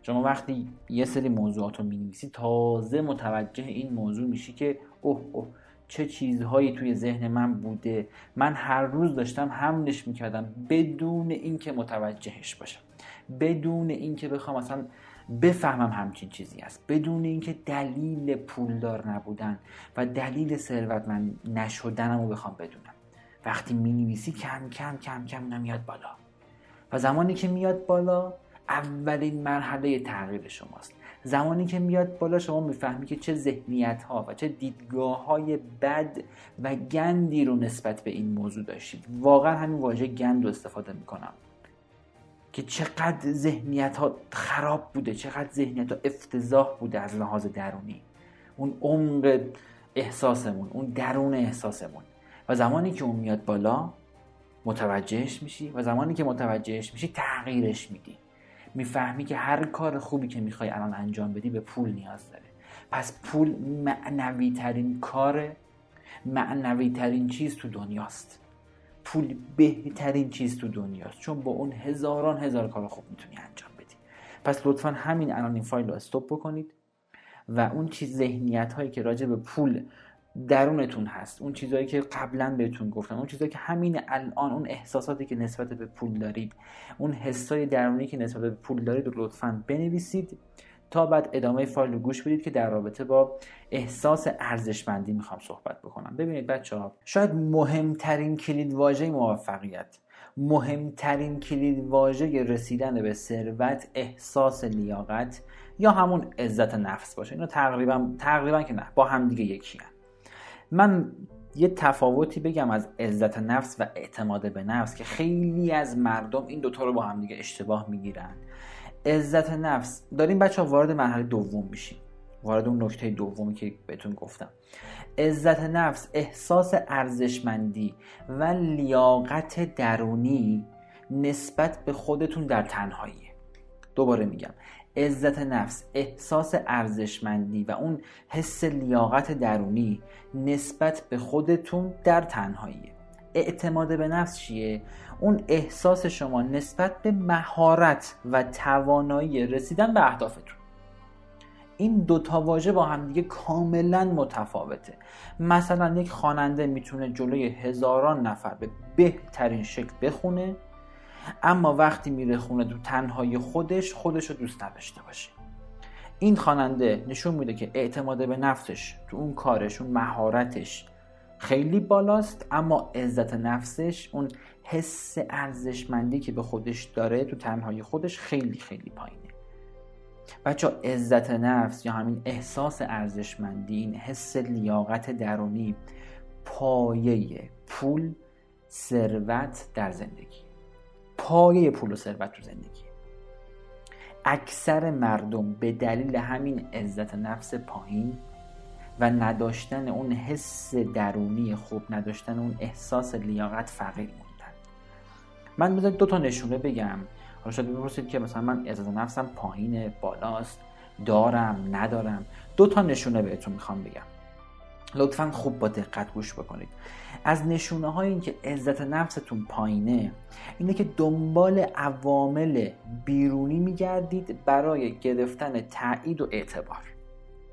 شما وقتی یه سری موضوعات رو می‌نویسی تازه متوجه این موضوع میشی که اوه اوه چه چیزهایی توی ذهن من بوده. من هر روز داشتم حملش می‌کردم بدون اینکه متوجهش باشم. بدون اینکه بخوام مثلا بفهمم همچین چیزی است بدون اینکه دلیل پولدار نبودن و دلیل ثروتمند نشدنم رو بخوام بدونم. وقتی می نویسی کم کم کم کم اینا میاد بالا. و زمانی که میاد بالا اولین مرحله تغییر شماست. زمانی که میاد بالا شما می‌فهمی که چه ذهنیت ها و چه دیدگاه های بد و گندی رو نسبت به این موضوع داشتید. واقعا همین واژه گند رو استفاده می‌کنم. که چقدر ذهنیت ها خراب بوده چقدر ذهنیت ها افتضاح بوده از لحاظ درونی. اون عمق احساسمون اون درون احساسمون. و زمانی که اون میاد بالا متوجهش میشی و زمانی که متوجهش میشی تغییرش میدی. می‌فهمی که هر کار خوبی که می‌خوای الان انجام بدی به پول نیاز داره. پس پول معنوی ترین کار معنوی ترین چیز تو دنیاست. پول بهترین چیز تو دنیاست. چون با اون هزاران هزار کار خوب می‌تونی انجام بدی. پس لطفا همین الان این فایل رو استوب بکنید و اون چیز ذهنیت هایی که راجع به پول درونتون هست. اون چیزهایی که قبلا بهتون گفتم اون چیزهایی که همین الان اون احساساتی که نسبت به پول دارید اون حسای درونی که نسبت به پول دارید رو لطفا بنویسید تا بعد ادامه فایل رو گوش بدید که در رابطه با احساس ارزشمندی می‌خوام صحبت بکنم. ببینید بچه ها شاید مهمترین کلید واژه موفقیت مهمترین کلید واژه رسیدن به ثروت احساس لیاقت یا همون عزت نفس باشه. اینو تقریبا تقریبا که نه با هم دیگه یکی من یه تفاوتی بگم از عزت نفس و اعتماد به نفس که خیلی از مردم این دوتا رو با هم دیگه اشتباه می‌گیرن. عزت نفس. داریم بچه ها وارد مرحله دوم میشیم. وارد اون نکته دومی که بهتون گفتم. عزت نفس احساس ارزشمندی و لیاقت درونی نسبت به خودتون در تنهایی دوباره میگم. عزت نفس احساس ارزشمندی و اون حس لیاقت درونی نسبت به خودتون در تنهایی. اعتماد به نفس چیه؟ اون احساس شما نسبت به مهارت و توانایی رسیدن به اهدافتون. این دو تا واژه با همدیگه کاملا متفاوته. مثلا یک خواننده می‌تونه جلوی هزاران نفر به بهترین شکل بخونه اما وقتی میره خونه تو تنهای خودش خودش رو دوست نداشته باشه. این خواننده نشون میده که اعتماد به نفسش تو اون کارش اون مهارتش خیلی بالاست اما عزت نفسش اون حس ارزشمندی که به خودش داره تو تنهای خودش خیلی خیلی پایینه. بچه عزت نفس یا همین احساس ارزشمندی این حس لیاقت درونی پایه پول ثروت در زندگی. پایه پول و ثروت تو زندگی. اکثر مردم به دلیل همین عزت نفس پایین و نداشتن اون حس درونی خوب نداشتن اون احساس لیاقت فقیر موندن. من بذارید دو تا نشونه بگم. حالا شاید بپرسید که مثلا من عزت نفسم پایین بالاست دارم ندارم. دو تا نشونه بهتون می‌خوام بگم. لطفا خوب با دقت گوش بکنید. از نشونه های این که عزت نفستون پایینه اینه که دنبال عوامل بیرونی میگردید برای گرفتن تایید و اعتبار.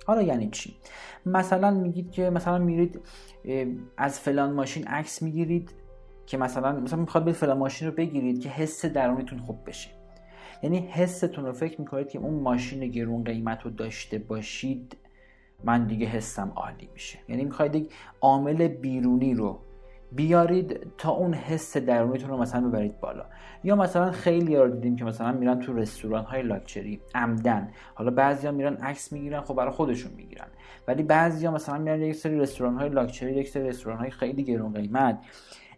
حالا یعنی چی؟ مثلا میگید که مثلا میرید از فلان ماشین عکس می‌گیرید که مثلا مثلا می‌خواد به فلان ماشین رو بگیرید که حس درونیتون خوب بشه. یعنی حستون رو فکر می‌کنید که اون ماشین گرون قیمت رو داشته باشید. من دیگه حسم عالی میشه. یعنی می‌خواید یک عامل بیرونی رو بیارید تا اون حس درونیتون رو مثلا ببرید بالا. یا مثلا خیلی رو دیدیم که مثلا میرن تو رستوران های لاکچری عمدن. حالا بعضیا میرن عکس می‌گیرن خب برای خودشون می‌گیرن. ولی بعضیا مثلا میرن یک سری رستوران های لاکچری یک سری رستوران های خیلی گرون قیمت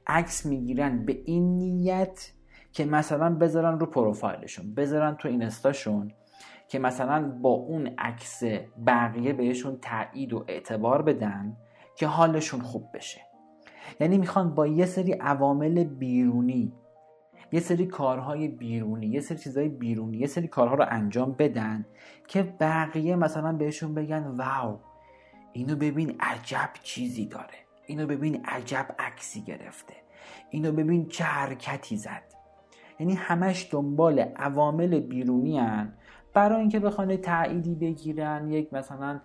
عکس می‌گیرن به این نیت که مثلا بذارن رو پروفایلشون بذارن تو اینستاشون. که مثلا با اون عکس بقیه بهشون تایید و اعتبار بدن که حالشون خوب بشه. یعنی می‌خوان با یه سری عوامل بیرونی یه سری کارهای بیرونی یه سری چیزهای بیرونی یه سری کارها رو انجام بدن که بقیه مثلا بهشون بگن واو اینو ببین عجب چیزی داره اینو ببین عجب عکسی گرفته اینو ببین چه حرکتی زد. یعنی همش دنبال عوامل بیرونی هن برای اینکه بخوان تأییدی بگیرن یک مثلا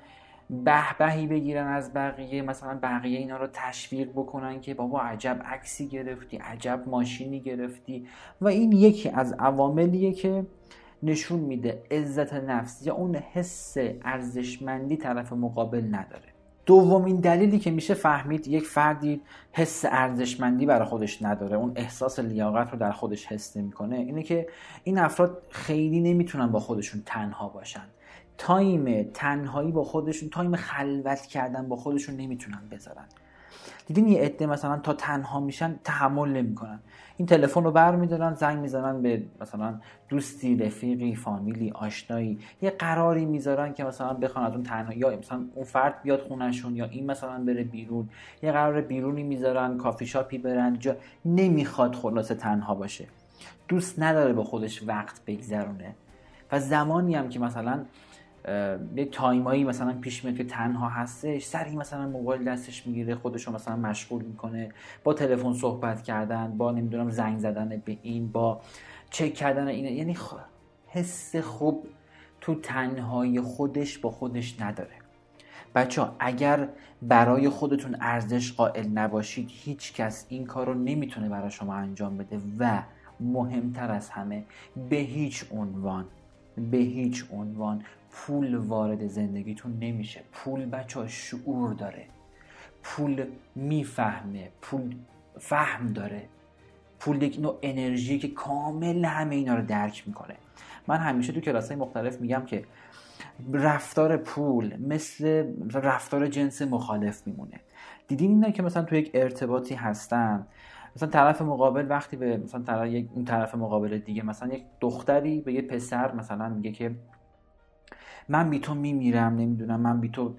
بهبهی بگیرن از بقیه مثلا بقیه اینا رو تشویق بکنن که بابا عجب عکسی گرفتی عجب ماشینی گرفتی و این یکی از عواملیه که نشون میده عزت نفس یا اون حس ارزشمندی طرف مقابل نداره. دومین دلیلی که میشه فهمید یک فردی حس ارزشمندی برای خودش نداره. اون احساس لیاقت رو در خودش حس نمی‌کنه. اینه که این افراد خیلی نمی‌تونن با خودشون تنها باشن. time تنهایی با خودشون time خلوت کردن با خودشون نمی‌تونن بذارن. دیدین یه عده مثلا تا تنها میشن تحمل نمی‌کنن. این تلفن رو برمیدارن زنگ می‌زنن به مثلا دوستی رفیقی فامیلی آشنایی. یه قراری می‌ذارن که مثلا بخوان از اون تنها یا مثلا اون فرد بیاد خونشون یا این مثلا بره بیرون. یه قرار بیرونی می‌ذارن کافی شاپی برن جا نمی‌خواد خلاصه تنها باشه. دوست نداره به خودش وقت بگذرونه. و زمانی هم که مثلا یه تایمایی مثلا پیش میاد که تنها هستش سری مثلا موبایل دستش می‌گیره خودشو مثلا مشغول می‌کنه با تلفن صحبت کردن با نمی‌دونم زنگ زدن به این با چک کردن این یعنی حس خوب تو تنهایی خودش با خودش نداره. بچه ها اگر برای خودتون ارزش قائل نباشید هیچ کس این کار رو نمی‌تونه برای شما انجام بده و مهمتر از همه به هیچ عنوان به هیچ عنوان پول وارد زندگیتون نمیشه. پول بچه شعور داره. پول می‌فهمه. پول فهم داره. پول یک نوع انرژی که کامل همه اینا رو درک می‌کنه. من همیشه تو کلاس های مختلف میگم که رفتار پول مثل رفتار جنس مخالف میمونه. دیدین اینا که مثلا تو یک ارتباطی هستن؟ مثلا طرف مقابل وقتی به مثلا طرف یک اون طرف مقابل دیگه مثلا یک دختری به یه پسر مثلا میگه که من بی تو میمیرم نمی‌دونم من بی تو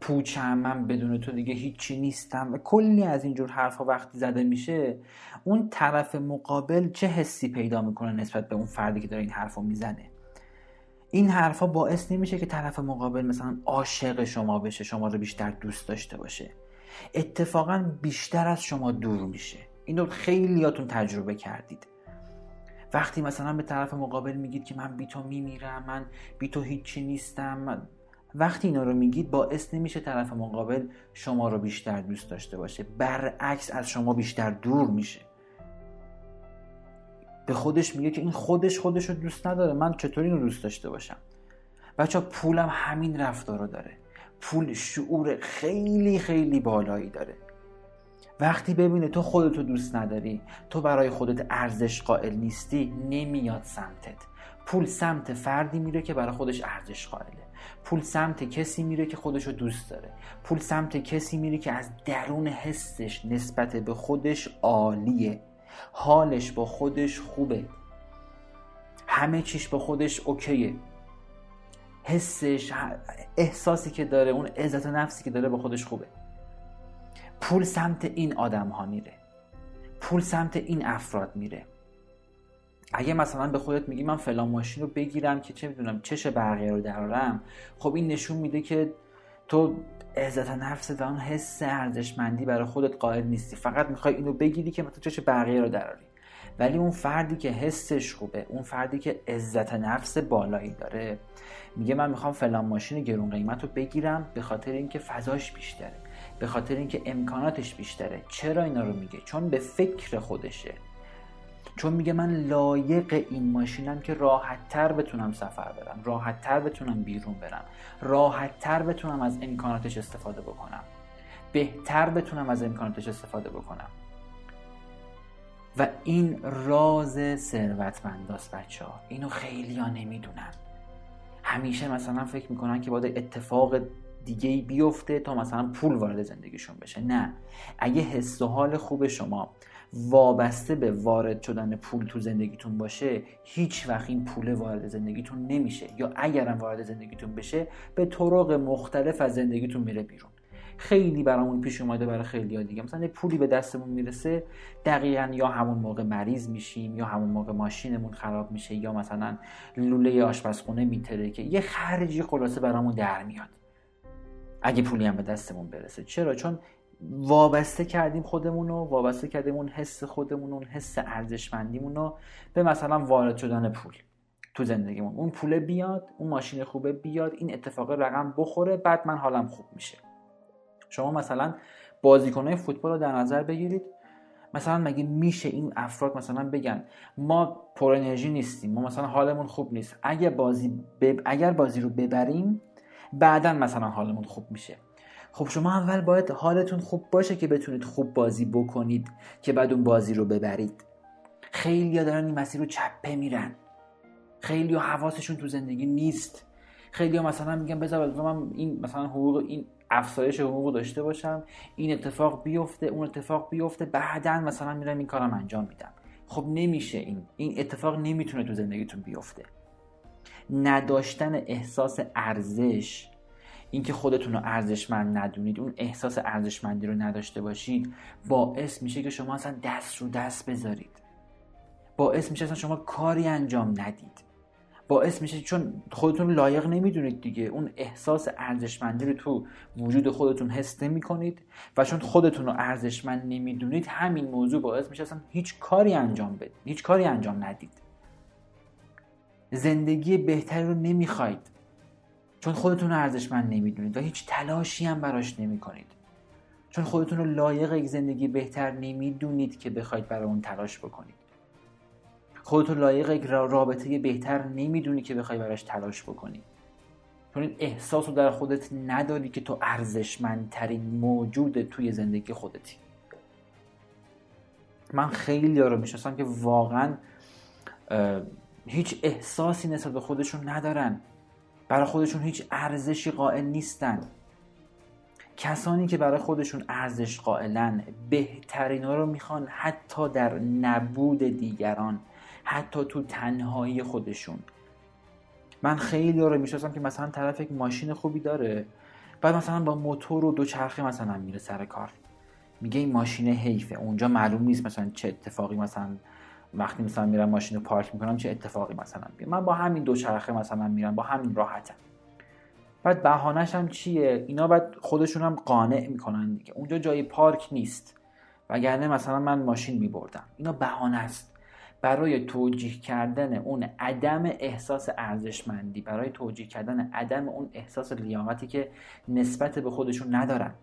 پوچم من بدون تو دیگه هیچی نیستم و کلی از اینجور حرفها وقتی زده میشه اون طرف مقابل چه حسی پیدا می‌کنه نسبت به اون فردی که داره این حرفو می‌زنه؟ این حرفها باعث نمیشه که طرف مقابل مثلا عاشق شما بشه شما رو بیشتر دوست داشته باشه. اتفاقا بیشتر از شما دور میشه. اینو خیلیاتون تجربه کردید. وقتی مثلا به طرف مقابل میگید که من بی تو میمیرم من بی تو هیچی نیستم وقتی اینا رو میگید باعث نمیشه طرف مقابل شما رو بیشتر دوست داشته باشه. برعکس از شما بیشتر دور میشه. به خودش میگه که این خودش خودش رو دوست نداره من چطور اینو دوست داشته باشم؟ بچه پولم همین رفتار رو داره. پول شعور خیلی خیلی بالایی داره. وقتی ببینه تو خودتو دوست نداری تو برای خودت ارزش قائل نیستی نمیاد سمتت. پول سمت فردی میره که برای خودش ارزش قائله. پول سمت کسی میره که خودشو دوست داره. پول سمت کسی میره که از درون حسش نسبت به خودش عالیه. حالش با خودش خوبه. همه چیش با خودش اوکیه. حسش احساسی که داره اون عزت نفسی که داره با خودش خوبه. پول سمت این آدم ها میره. پول سمت این افراد میره. اگه مثلا به خودت میگی من فلان ماشین رو بگیرم که چه می‌دونم چش بقیه رو درارم خب این نشون میده که تو عزت نفس و اون حس ارزشمندی برای خودت قائل نیستی. فقط می‌خوای اینو بگیری که مثلا چش بقیه رو دراری ولی اون فردی که حسش خوبه اون فردی که عزت نفس بالایی داره میگه من می‌خوام فلان ماشین گرون قیمت رو بگیرم به خاطر اینکه فضاش بیشتره. به خاطر اینکه امکاناتش بیشتره. چرا اینا رو میگه؟ چون به فکر خودشه. چون میگه من لایق این ماشینم که راحت تر بتونم سفر برم راحت تر بتونم بیرون برم راحت تر بتونم از امکاناتش استفاده بکنم بهتر بتونم از امکاناتش استفاده بکنم. و این راز ثروتمنداست بچه ها. اینو خیلی ها نمی‌دونن. همیشه مثلا فکر می‌کنن که باید اتفاق دیگه بیفته تا مثلا پول وارد زندگیشون بشه. نه. اگه حس و حال خوب شما وابسته به وارد شدن پول تو زندگیتون باشه هیچ وقت این پول وارد زندگیتون نمیشه. یا اگرم وارد زندگیتون بشه به طرق مختلف از زندگیتون میره بیرون. خیلی برامون پیش اومده برای خیلی ها دیگه. مثلا پولی به دستمون می‌رسه دقیقا یا همون موقع مریض میشیم یا همون موقع ماشینمون خراب میشه یا مثلا لوله آشپزخونه میتره که یه خرجی خلاصه برامون در میاد. اگه پولی هم به دستمون برسه. چرا؟ چون وابسته کردیم خودمون رو وابسته کردیم اون حس خودمون اون حس ارزشمندیمون رو به مثلا وارد شدن پول تو زندگیمون. اون پول بیاد اون ماشین خوبه بیاد این اتفاق رقم بخوره بعد من حالم خوب میشه. شما مثلا بازیکنهای فوتبال رو در نظر بگیرید. مثلا مگه میشه این افراد مثلا بگن ما پر انرژی نیستیم ما مثلا حالمون خوب نیست. اگر بازی اگر بازی رو ببریم بعدا مثلا حالمون خوب میشه. خب شما اول باید حالتون خوب باشه که بتونید خوب بازی بکنید که بعد اون بازی رو ببرید. خیلی دارن این مسیر رو چپه میرن. خیلی حواسشون تو زندگی نیست. خیلی ها مثلا میگن بذار من این مثلا حقوق این افزایش حقوق داشته باشم. این اتفاق بیفته اون اتفاق بیفته بعدا مثلا میرم این کارم انجام میدم. خب نمیشه این این اتفاق نمی‌تونه تو زندگیتون بیفته. نداشتن احساس ارزش. اینکه خودتون رو ارزشمند ندونید اون احساس ارزشمندی رو نداشته باشید باعث میشه که شما اصلا دست رو دست بذارید. باعث میشه اصلا شما کاری انجام ندید. باعث میشه چون خودتون لایق نمی‌دونید دیگه. اون احساس ارزشمندی رو تو وجود خودتون حس نمی کنید و چون خودتون رو ارزشمند نمی‌دونید همین موضوع باعث میشه اصلا هیچ کاری انجام بدید هیچ کاری انجام ندید. زندگی بهتری رو نمی‌خواید. چون خودتون ارزشمند نمی‌دونید و هیچ تلاشی هم براش نمی‌کنید. چون خودتون رو لایق یک زندگی بهتر نمی‌دونید که بخواید برای اون تلاش بکنید. خودتون لایق یک رابطه بهتر نمی‌دونی که بخوای براش تلاش بکنی چون این احساس رو در خودت نداری که تو ارزشمندترین موجود توی زندگی خودتی. من خیلی ها رو می‌شناسم که واقعا هیچ احساسی نسبت به خودشون ندارن. برای خودشون هیچ ارزشی قائل نیستن. کسانی که برای خودشون ارزش قائلن بهترین رو می‌خوان حتی در نبود دیگران حتی تو تنهایی خودشون. من خیلی رو می‌شناسم که مثلا طرف یک ماشین خوبی داره بعد مثلا با موتور و دوچرخه مثلا میره سر کار. میگه این ماشین حیفه اونجا معلوم نیست مثلا چه اتفاقی مثلا وقتی مثلا میرم ماشین رو پارک می‌کنم چه اتفاقی مثلا بیه. من با همین دوچرخه مثلا میرم با همین راحتم. بعد بهانهش هم چیه؟ اینا بعد خودشون هم قانع می‌کنن دیگه. اونجا جای پارک نیست. وگرنه مثلا من ماشین میبردم. اینا بهانه است. برای توجیه کردن اون عدم احساس ارزشمندی برای توجیه کردن عدم اون احساس لیاقتی که نسبت به خودشون ندارن.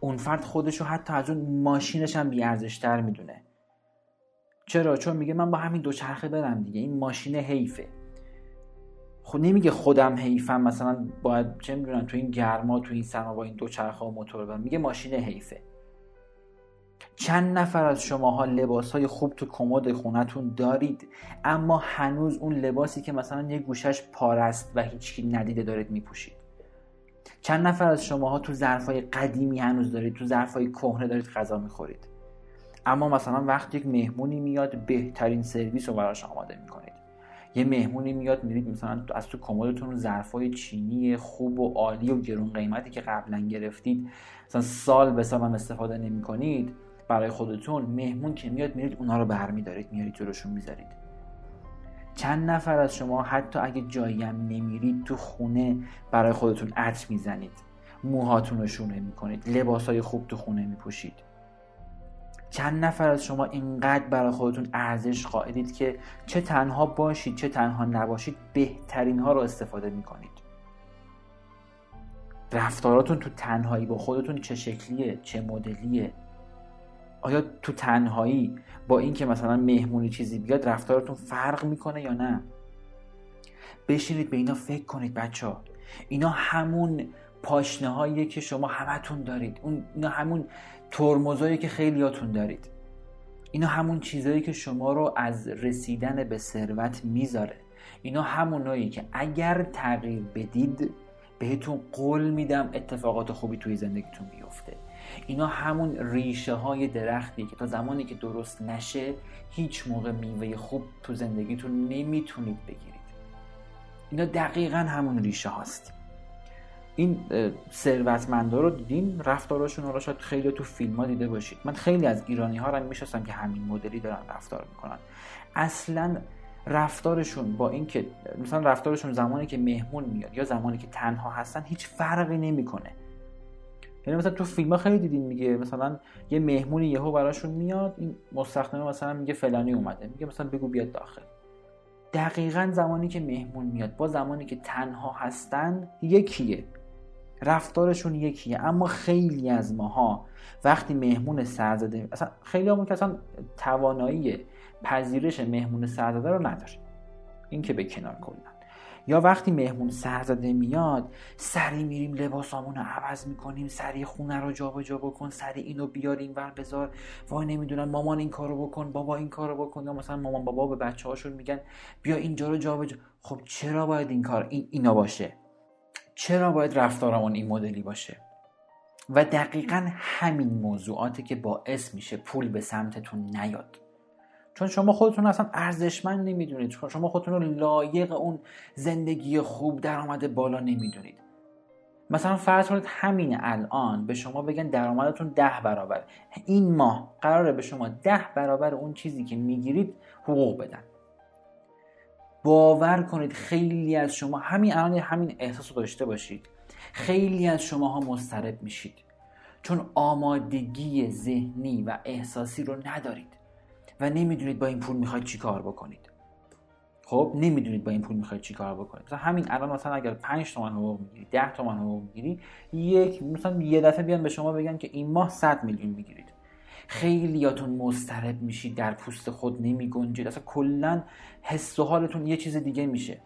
اون فرد خودشو حتی از اون ماشینش هم بیارزشتر می‌دونه. چرا؟ چون میگه من با همین دوچرخه برم دیگه. این ماشین حیفه. خب نمیگه خودم حیفم مثلا باید چه می‌دونم تو این گرما تو این سرما با این دوچرخه و موتور برم. میگه ماشین حیفه. چند نفر از شماها لباس های خوب تو کمد خونتون دارید اما هنوز اون لباسی که مثلا یه گوشش پارست و هیچکی ندیده دارید میپوشید. چند نفر از شماها تو ظرفای قدیمی هنوز دارید تو ظرفای کهنه دارید غذا می‌خورید. اما مثلا وقتی یک مهمونی میاد بهترین سرویس رو براش آماده می‌کنید. یه مهمونی میاد میرید مثلا از تو کمدتون ظرفای چینی خوب و عالی و گرون قیمتی که قبلا گرفتید مثلا سال به سال هم استفاده نمی‌کنید برای خودتون مهمون که میاد میرید اونا رو برمیدارید میارید جلوشون می‌ذارید. چند نفر از شما حتی اگه جایی هم نمیرید تو خونه برای خودتون عطر می‌زنید. موهاتون رو شونه می‌کنید. لباس های خوب تو خونه میپوشید. چند نفر از شما اینقدر برای خودتون ارزش قائلید که چه تنها باشید چه تنها نباشید بهترین ها رو استفاده می‌کنید؟ رفتاراتون تو تنهایی با خودتون چه شکلیه چه مدلیه؟ آیا تو تنهایی با اینکه مثلا مهمونی چیزی بیاد رفتارتون فرق می‌کنه یا نه؟ بشینید به اینا فکر کنید بچه اینا همون پاشنه هایی که شما همتون دارید. اون اینا همون ترمزایی که خیلیاتون دارید. اینا همون چیزهایی که شما رو از رسیدن به ثروت می‌ذاره. اینا همونایی که اگر تغییر بدید بهتون قول میدم اتفاقات خوبی توی زندگیتون بیفته. اینا همون ریشه های درختی که تا زمانی که درست نشه هیچ موقع میوه خوب تو زندگیتون نمی‌تونید بگیرید. اینا دقیقا همون ریشه هاست. این ثروتمندا رو دیدین؟ رفتاراشون رو شاید خیلی تو فیلم ها دیده باشید. من خیلی از ایرانی ها رو می‌شناسم که همین مدلی دارن رفتار می‌کنن. اصلا رفتارشون با اینکه مثلا رفتارشون زمانی که مهمون میاد یا زمانی که تنها هستن هیچ فرقی نمی‌کنه. یعنی مثلا تو فیلم ها خیلی دیدین میگه مثلا یه مهمونی یهو براشون میاد این مستخدمه مثلا میگه فلانی اومده. میگه مثلا بگو بیاد داخل. دقیقا زمانی که مهمون میاد با زمانی که تنها هستن یکیه. رفتارشون یکیه. اما خیلی از ماها وقتی مهمون سرزده اصلا خیلی همون که اصلا توانایی پذیرش مهمون سرزده رو نداریم این که به کنار کلا. یا وقتی مهمون سرزده میاد سری میریم لباسامون رو عوض می‌کنیم سری خونه رو جابجا بکن سری اینو بیار این ور بذار. وای نمی‌دونن مامان این کارو بکن بابا این کارو بکن. یا مثلا مامان بابا به بچه هاشون میگن بیا اینجا رو جابجا. خب چرا باید این کار این اینا باشه؟ چرا باید رفتارمون این مدلی باشه؟ و دقیقا همین موضوعاتی که باعث میشه پول به سمتتون نیاد. چون شما خودتون اصلا ارزشمند نمی‌دونید. شما خودتون رو لایق اون زندگی خوب درآمد بالا نمی‌دونید. مثلا فرض کنید همین الان به شما بگن درآمدتون ده برابر. این ماه قراره به شما ده برابر اون چیزی که می‌گیرید حقوق بدن. باور کنید خیلی از شما همین الان همین احساس رو داشته باشید. خیلی از شما ها مضطرب میشید. چون آمادگی ذهنی و احساسی رو ندارید و نمی‌دونید با این پول می‌خواید چی کار بکنید. خب نمی‌دونید با این پول می‌خواید چی کار بکنید. مثلا همین الان مثلا اگر 5 تومن حقوق می‌گیری 10 تومن حقوق می‌گیری یک مثلا یه دفعه بیان به شما بگن که این ماه 100 میلیون می‌گیرید. خیلیاتون مضطرب میشید در پوست خود نمی گنجید اصلا کلا حس و حالتون یه چیز دیگه میشه.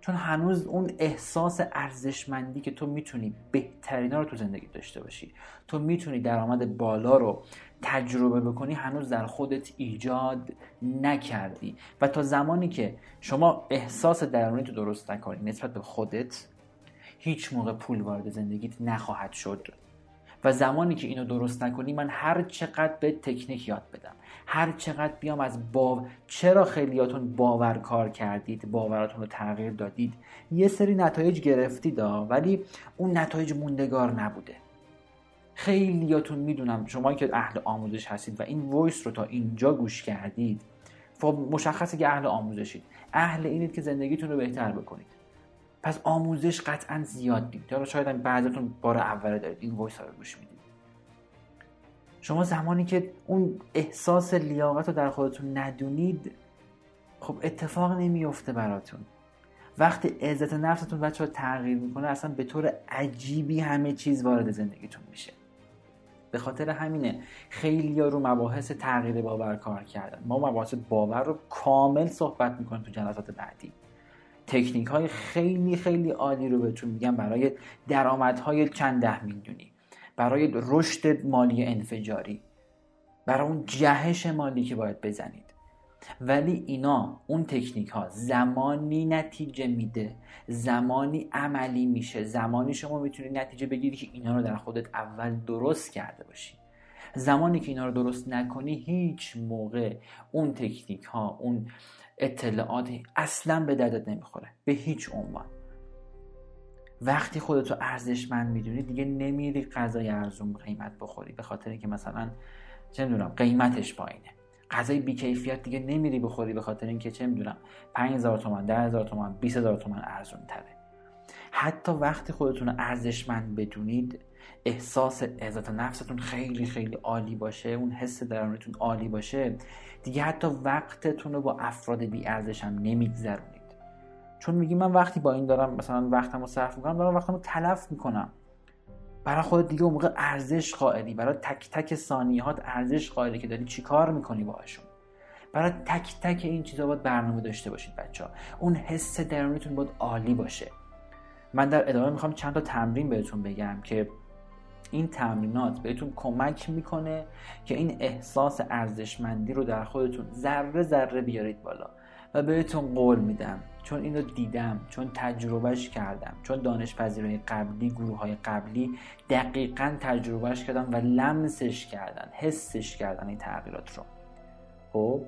چون هنوز اون احساس ارزشمندی که تو می‌تونی بهترینا رو تو زندگی داشته باشی تو می‌تونی درآمد بالا رو تجربه بکنی هنوز در خودت ایجاد نکردی. و تا زمانی که شما احساس درونی تو درست نکنی نسبت به خودت هیچ موقع پول وارد زندگیت نخواهد شد. و زمانی که اینو درست نکنی من هر چقدر به تکنیک یاد بدم هر چقدر بیام از با چرا خیلیاتون باور کار کردید باوراتون رو تغییر دادید؟ یه سری نتایج گرفتید ولی اون نتایج موندگار نبوده. خیلیاتون می‌دونم شما که اهل آموزش هستید و این voice رو تا اینجا گوش کردید خب مشخصه که اهل آموزشید. اهل اینید که زندگیتون رو بهتر بکنید. پس آموزش قطعا زیاد دید. یا شاید بعضتون بار اوله دارید. این voice رو گوش می‌دید. شما زمانی که اون احساس لیاقت رو در خودتون ندونید خب اتفاق نمیفته براتون. وقتی عزت نفستون بچه رو تغییر می‌کنه اصلا به طور عجیبی همه چیز وارد زندگیتون میشه. به خاطر همینه خیلی رو مباحث تغییر باور کار کردن. ما مباحث باور رو کامل صحبت می‌کنیم تو جلسات بعدی. تکنیک های خیلی خیلی عالی رو بهتون میگم برای درآمدهای چند ده میلیونی. برای رشد مالی انفجاری. برای اون جهش مالی که باید بزنید. ولی اینا اون تکنیک ها زمانی نتیجه میده. زمانی عملی میشه. زمانی شما می‌تونی نتیجه بگیری که اینا رو در خودت اول درست کرده باشی. زمانی که اینا رو درست نکنی هیچ موقع اون تکنیک ها اون اطلاعات اصلا به دردت نمی‌خوره. به هیچ عنوان. وقتی خودتو ارزشمند می‌دونی دیگه نمیری غذای ارزون قیمت بخوری. به خاطر اینکه مثلا چه می‌دونم قیمتش پایینه. غذای بیکیفیت دیگه نمیری بخوری. به خاطر اینکه چه می‌دونم 5000 تومان 10000 تومان 20000 تومان ارزون تره حتی وقتی خودتون ارزشمند بدونید احساس عزت نفستون خیلی خیلی عالی باشه. اون حس درونیتون عالی باشه. دیگه حتی وقتتون رو با افراد بی ارزش هم نمیگذرونید. چون میگی من وقتی با این دارم مثلا وقتم رو صرف می‌کنم دارم وقتم رو تلف می‌کنم. برای خودت دیگه اون موقع ارزش قائلی. برای تک تک ثانیهات ارزش قائلی که داری چیکار می‌کنی باهاشون. برای تک تک این چیزا باید برنامه داشته باشید بچه ها اون حس درونیتون باید عالی باشه. من در ادامه می‌خوام چند تا تمرین بهتون بگم که این تمرینات بهتون کمک می‌کنه که این احساس ارزشمندی رو در خودتون ذره ذره بیارید بالا و بهتون قول میدم. چون اینو دیدم چون تجربهش کردم چون دانش پذیرای قبلی گروه های قبلی دقیقا تجربهش کردم و لمسش کردن حسش کردن این تغییرات رو. خب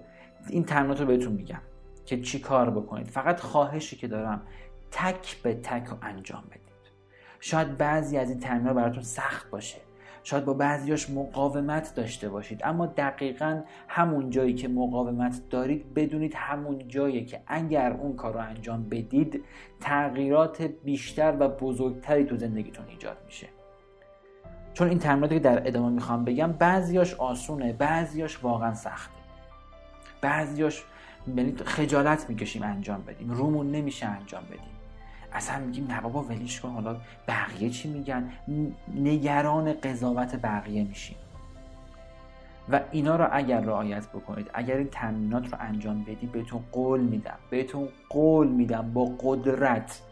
این تمرینات رو بهتون میگم که چی کار بکنید. فقط خواهشی که دارم تک به تک رو انجام بدید. شاید بعضی از این تمرینات براتون سخت باشه. شاید با بعضیاش مقاومت داشته باشید. اما دقیقا همون جایی که مقاومت دارید بدونید همون جایی که اگر اون کار رو انجام بدید تغییرات بیشتر و بزرگتری تو زندگیتون ایجاد میشه. چون این تمریناتی که در ادامه می‌خوام بگم بعضیاش آسونه بعضیاش واقعا سخته. بعضیاش یعنی خجالت می‌کشیم انجام بدیم. رومون نمیشه انجام بدیم. اصلا میگیم نه بابا ولیش کن حالا بقیه چی میگن؟ نگران قضاوت بقیه میشیم. و اینا رو اگر رعایت بکنید اگر این تمرینات رو انجام بدید بهتون قول میدم بهتون قول میدم با قدرت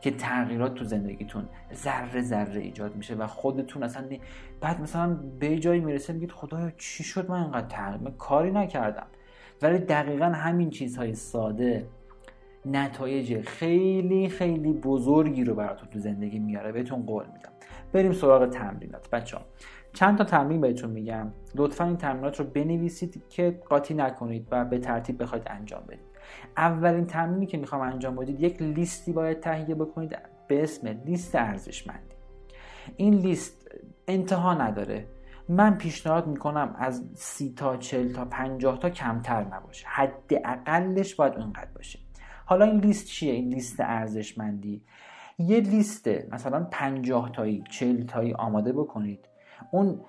که تغییرات تو زندگیتون ذره ذره ایجاد میشه و خودتون اصلا بعد مثلا به جایی می‌رسه میگید خدایا چی شد من اینقدر تغییر؟ کاری نکردم. ولی دقیقا همین چیزهای ساده نتایج خیلی خیلی بزرگی رو براتون تو زندگی میاره بهتون قول میدم. بریم سراغ تمرینات. بچه ها. چند تا تمرین بهتون میگم. لطفا این تمرینات رو بنویسید که قاطی نکنید و به ترتیب بخواید انجام بدید. اولین تمرینی که می‌خوام انجام بدید یک لیستی باید تهیه بکنید به اسم لیست ارزشمندی. این لیست انتها نداره. من پیشنهاد می‌کنم از سی تا چل تا پنجاه تا کمتر نباشه. حداقلش باید اونقدر باشه. حالا این لیست چیه؟ این لیست ارزشمندی. یه لیست مثلا 50 تایی 40 تایی آماده بکنید. اون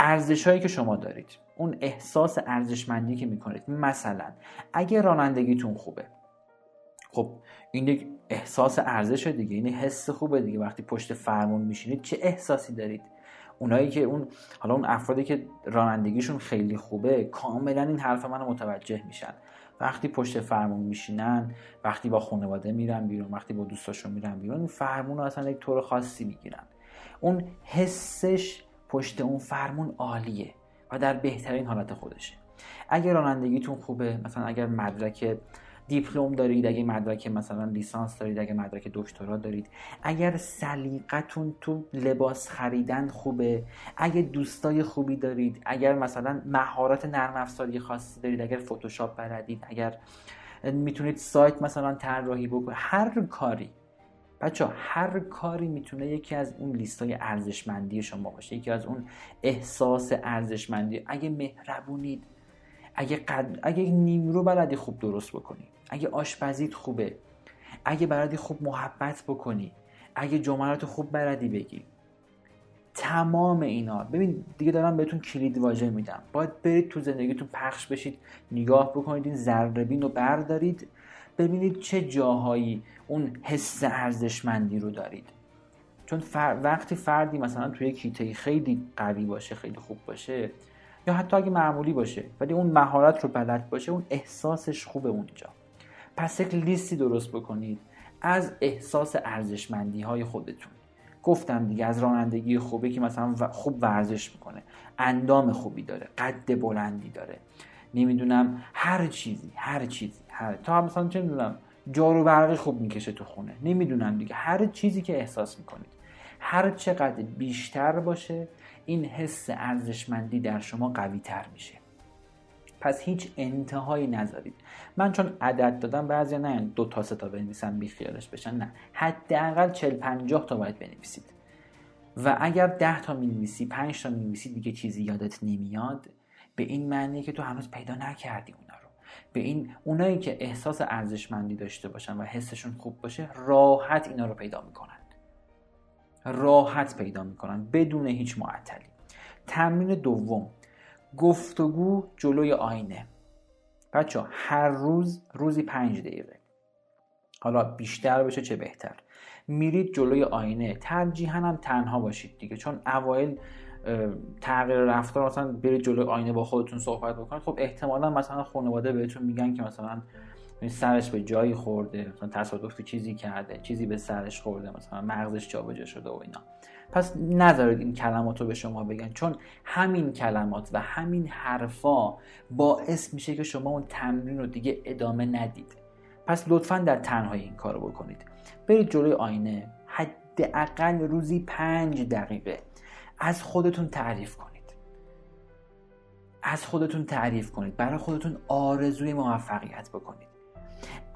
ارزش هایی که شما دارید اون احساس ارزشمندی که می‌کنید. مثلا اگه رانندگیتون خوبه خب این یک احساس ارزش دیگه این حس خوبه دیگه. وقتی پشت فرمون میشینید چه احساسی دارید؟ اونایی که اون حالا اون افرادی که رانندگیشون خیلی خوبه کاملا این حرف منو متوجه میشن. وقتی پشت فرمون میشینن وقتی با خانواده میرن بیرون وقتی با دوستاشون میرن بیرون این فرمون رو اصلا یک طور خاصی می‌گیرن. اون حسش پشت اون فرمون عالیه و در بهترین حالت خودشه. اگر رانندگیتون خوبه مثلا اگر مدرک دیپلم دارید اگه مدرک مثلا لیسانس دارید اگه مدرک دکترا دارید. اگر سلیقتون تو لباس خریدن خوبه اگه دوستای خوبی دارید اگر مثلا مهارت نرم افزاری خاصی دارید اگر فتوشاپ بلدید اگر می‌تونید سایت مثلا طراحی بکنید هر کاری. بچه هر کاری می‌تونه یکی از اون لیستای ارزشمندی شما باشه یکی از اون احساس ارزشمندی. اگه مهربونید اگه, قد... اگه نیمرو بلدی خوب درست بکنی اگه آشپزیت خوبه اگه بلدی خوب محبت بکنی اگه جملات خوب بلدی بگی. تمام اینا. ببین دیگه دارم بهتون کلید واژه میدم. باید برید تو زندگیتون پخش بشید نگاه بکنید این ذره رو بردارید ببینید چه جاهایی اون حس ارزشمندی رو دارید. چون وقتی فردی مثلا توی کیته خیلی قوی باشه خیلی خوب باشه یا حتی اگه معمولی باشه ولی اون مهارت رو بلد باشه اون احساسش خوبه اونجا. پس یک لیستی درست بکنید از احساس ارزشمندی های خودتون. گفتم دیگه از رانندگی خوبه که مثلا خوب ورزش می‌کنه اندام خوبی داره قد بلندی داره. نمی‌دونم هر چیزی هر چیزی هر تا مثلا چه می‌دونم جارو برقی خوب می‌کشه تو خونه. نمی‌دونم دیگه هر چیزی که احساس می‌کنید. هر چقدر بیشتر باشه این حس ارزشمندی در شما قوی تر میشه. پس هیچ انتهایی نذارید. من چون عدد دادم بعضی نه دو تا سه تا بنویسن بی خیالش بشن نه. حداقل 40 50 تا باید بنویسید. و اگر 10 تا می‌نویسی 5 تا می‌نویسی دیگه چیزی یادت نمیاد به این معنی که تو هنوز پیدا نکردی اونا رو. به این اونایی که احساس ارزشمندی داشته باشن و حسشون خوب باشه راحت اینا رو پیدا می‌کنن. راحت پیدا می‌کنن بدون هیچ معطلی. تمرین دوم. گفتگو جلوی آینه. بچه هر روز روزی پنج دقیقه. حالا بیشتر بشه چه بهتر. میرید جلوی آینه. ترجیحاً هم تنها باشید دیگه. چون اوایل تغییر رفتار مثلا برید جلوی آینه با خودتون صحبت بکنید. خب احتمالا مثلا خانواده بهتون میگن که مثلا سرش به جایی خورده مثلا تصادفی چیزی کرده چیزی به سرش خورده مثلا مغزش جابجا شده و اینا. پس نذارید این کلمات رو به شما بگن چون همین کلمات و همین حرفا باعث میشه که شما اون تمرین رو دیگه ادامه ندید. پس لطفا در تنهایی این کار رو بکنید. برید جلوی آینه حداقل روزی پنج دقیقه از خودتون تعریف کنید. از خودتون تعریف کنید. برای خودتون آرزوی موفقیت بکنید.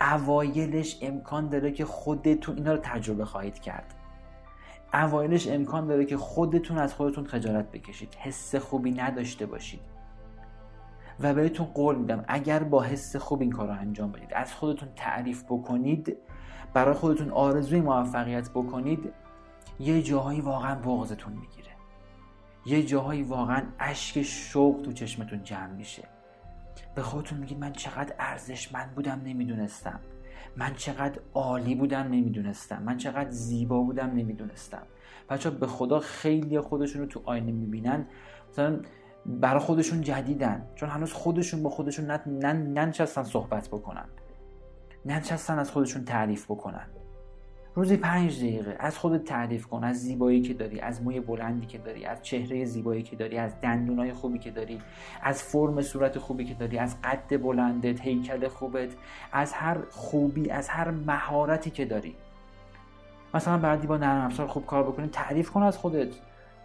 اوایلش امکان داره که خودتون اینا رو تجربه خواهید کرد. اوایلش امکان داره که خودتون از خودتون خجالت بکشید. حس خوبی نداشته باشید. و بهتون قول میدم اگر با حس خوب این کار رو انجام بدید از خودتون تعریف بکنید برای خودتون آرزوی موفقیت بکنید یه جاهایی واقعا بغضتون می‌گیره. یه جاهایی واقعا اشک شوق تو چشمتون جمع میشه. به خودتون میگید من چقدر ارزشمند بودم نمی‌دونستم. من چقدر عالی بودم نمی‌دونستم. من چقدر زیبا بودم نمی‌دونستم. بچه به خدا خیلی خودشون رو تو آینه می‌بینن. مثلا برای خودشون جدیدن. چون هنوز خودشون با خودشون ننشستن صحبت بکنن. ننشستن از خودشون تعریف بکنن. روزی پنج دقیقه. از خودت تعریف کن. از زیبایی که داری از موی بلندی که داری از چهره زیبایی که داری از دندونای خوبی که داری از فرم صورت خوبی که داری از قد بلندت هیکل خوبت از هر خوبی از هر مهارتی که داری. مثلا بعدی با نرم افزار خوب کار بکنی تعریف کن از خودت.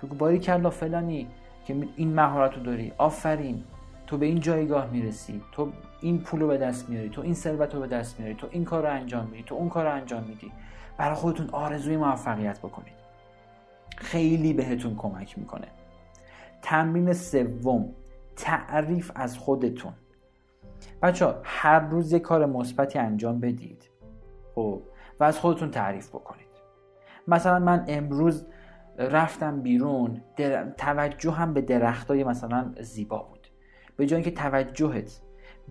بگو باری کلا فلانی که این مهارت رو داری. آفرین. تو به این جایگاه می‌رسی. تو این پول رو به دست میاری تو این ثروت رو به دست میاری تو این کار رو انجام میدی تو اون کار رو انجام میدی. برای خودتون آرزوی موفقیت بکنید. خیلی بهتون کمک می‌کنه. تمرین سوم تعریف از خودتون. بچه هر روز یه کار مثبتی انجام بدید. خب و از خودتون تعریف بکنید. مثلا من امروز رفتم بیرون توجه هم به درختای مثلا زیبا بود. به جای که توجهت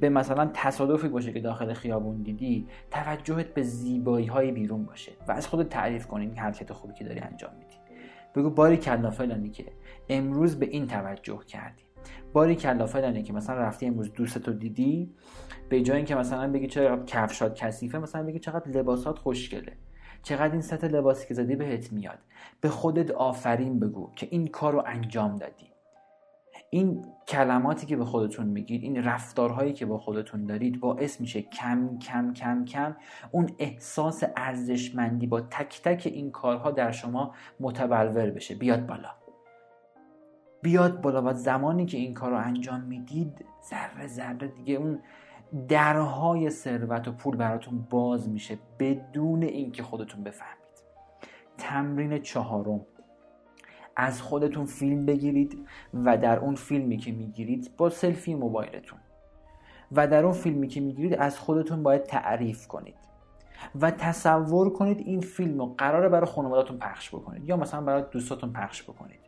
به مثلا تصادفی باشه که داخل خیابون دیدی توجهت به زیبایی های بیرون باشه و از خودت تعریف کنی این حرکت خوبی که داری انجام میدی. بگو باری کلا فلانی که امروز به این توجه کردی. باری کلا فلانی که مثلا رفتی امروز دوستتو دیدی به جای اینکه مثلا بگی چرا کفشات کثیفه مثلا بگی چقدر لباسات خوشگله. چقدر این سطح لباسی که زدی بهت میاد. به خودت آفرین بگو که این کار رو انجام دادی. این کلماتی که به خودتون میگید این رفتارهایی که با خودتون دارید باعث میشه کم کم کم کم اون احساس ارزشمندی با تک تک این کارها در شما متبلور بشه. بیاد بالا. بیاد بالا و زمانی که این کار رو انجام می‌دید ذره ذره دیگه اون درهای ثروت و پول براتون باز میشه بدون اینکه خودتون بفهمید. تمرین چهارم. از خودتون فیلم بگیرید و در اون فیلمی که می‌گیرید با سلفی موبایلتون. و در اون فیلمی که می‌گیرید از خودتون باید تعریف کنید. و تصور کنید این فیلم رو قراره برای خانوادتون پخش بکنید یا مثلا برای دوستاتون پخش بکنید.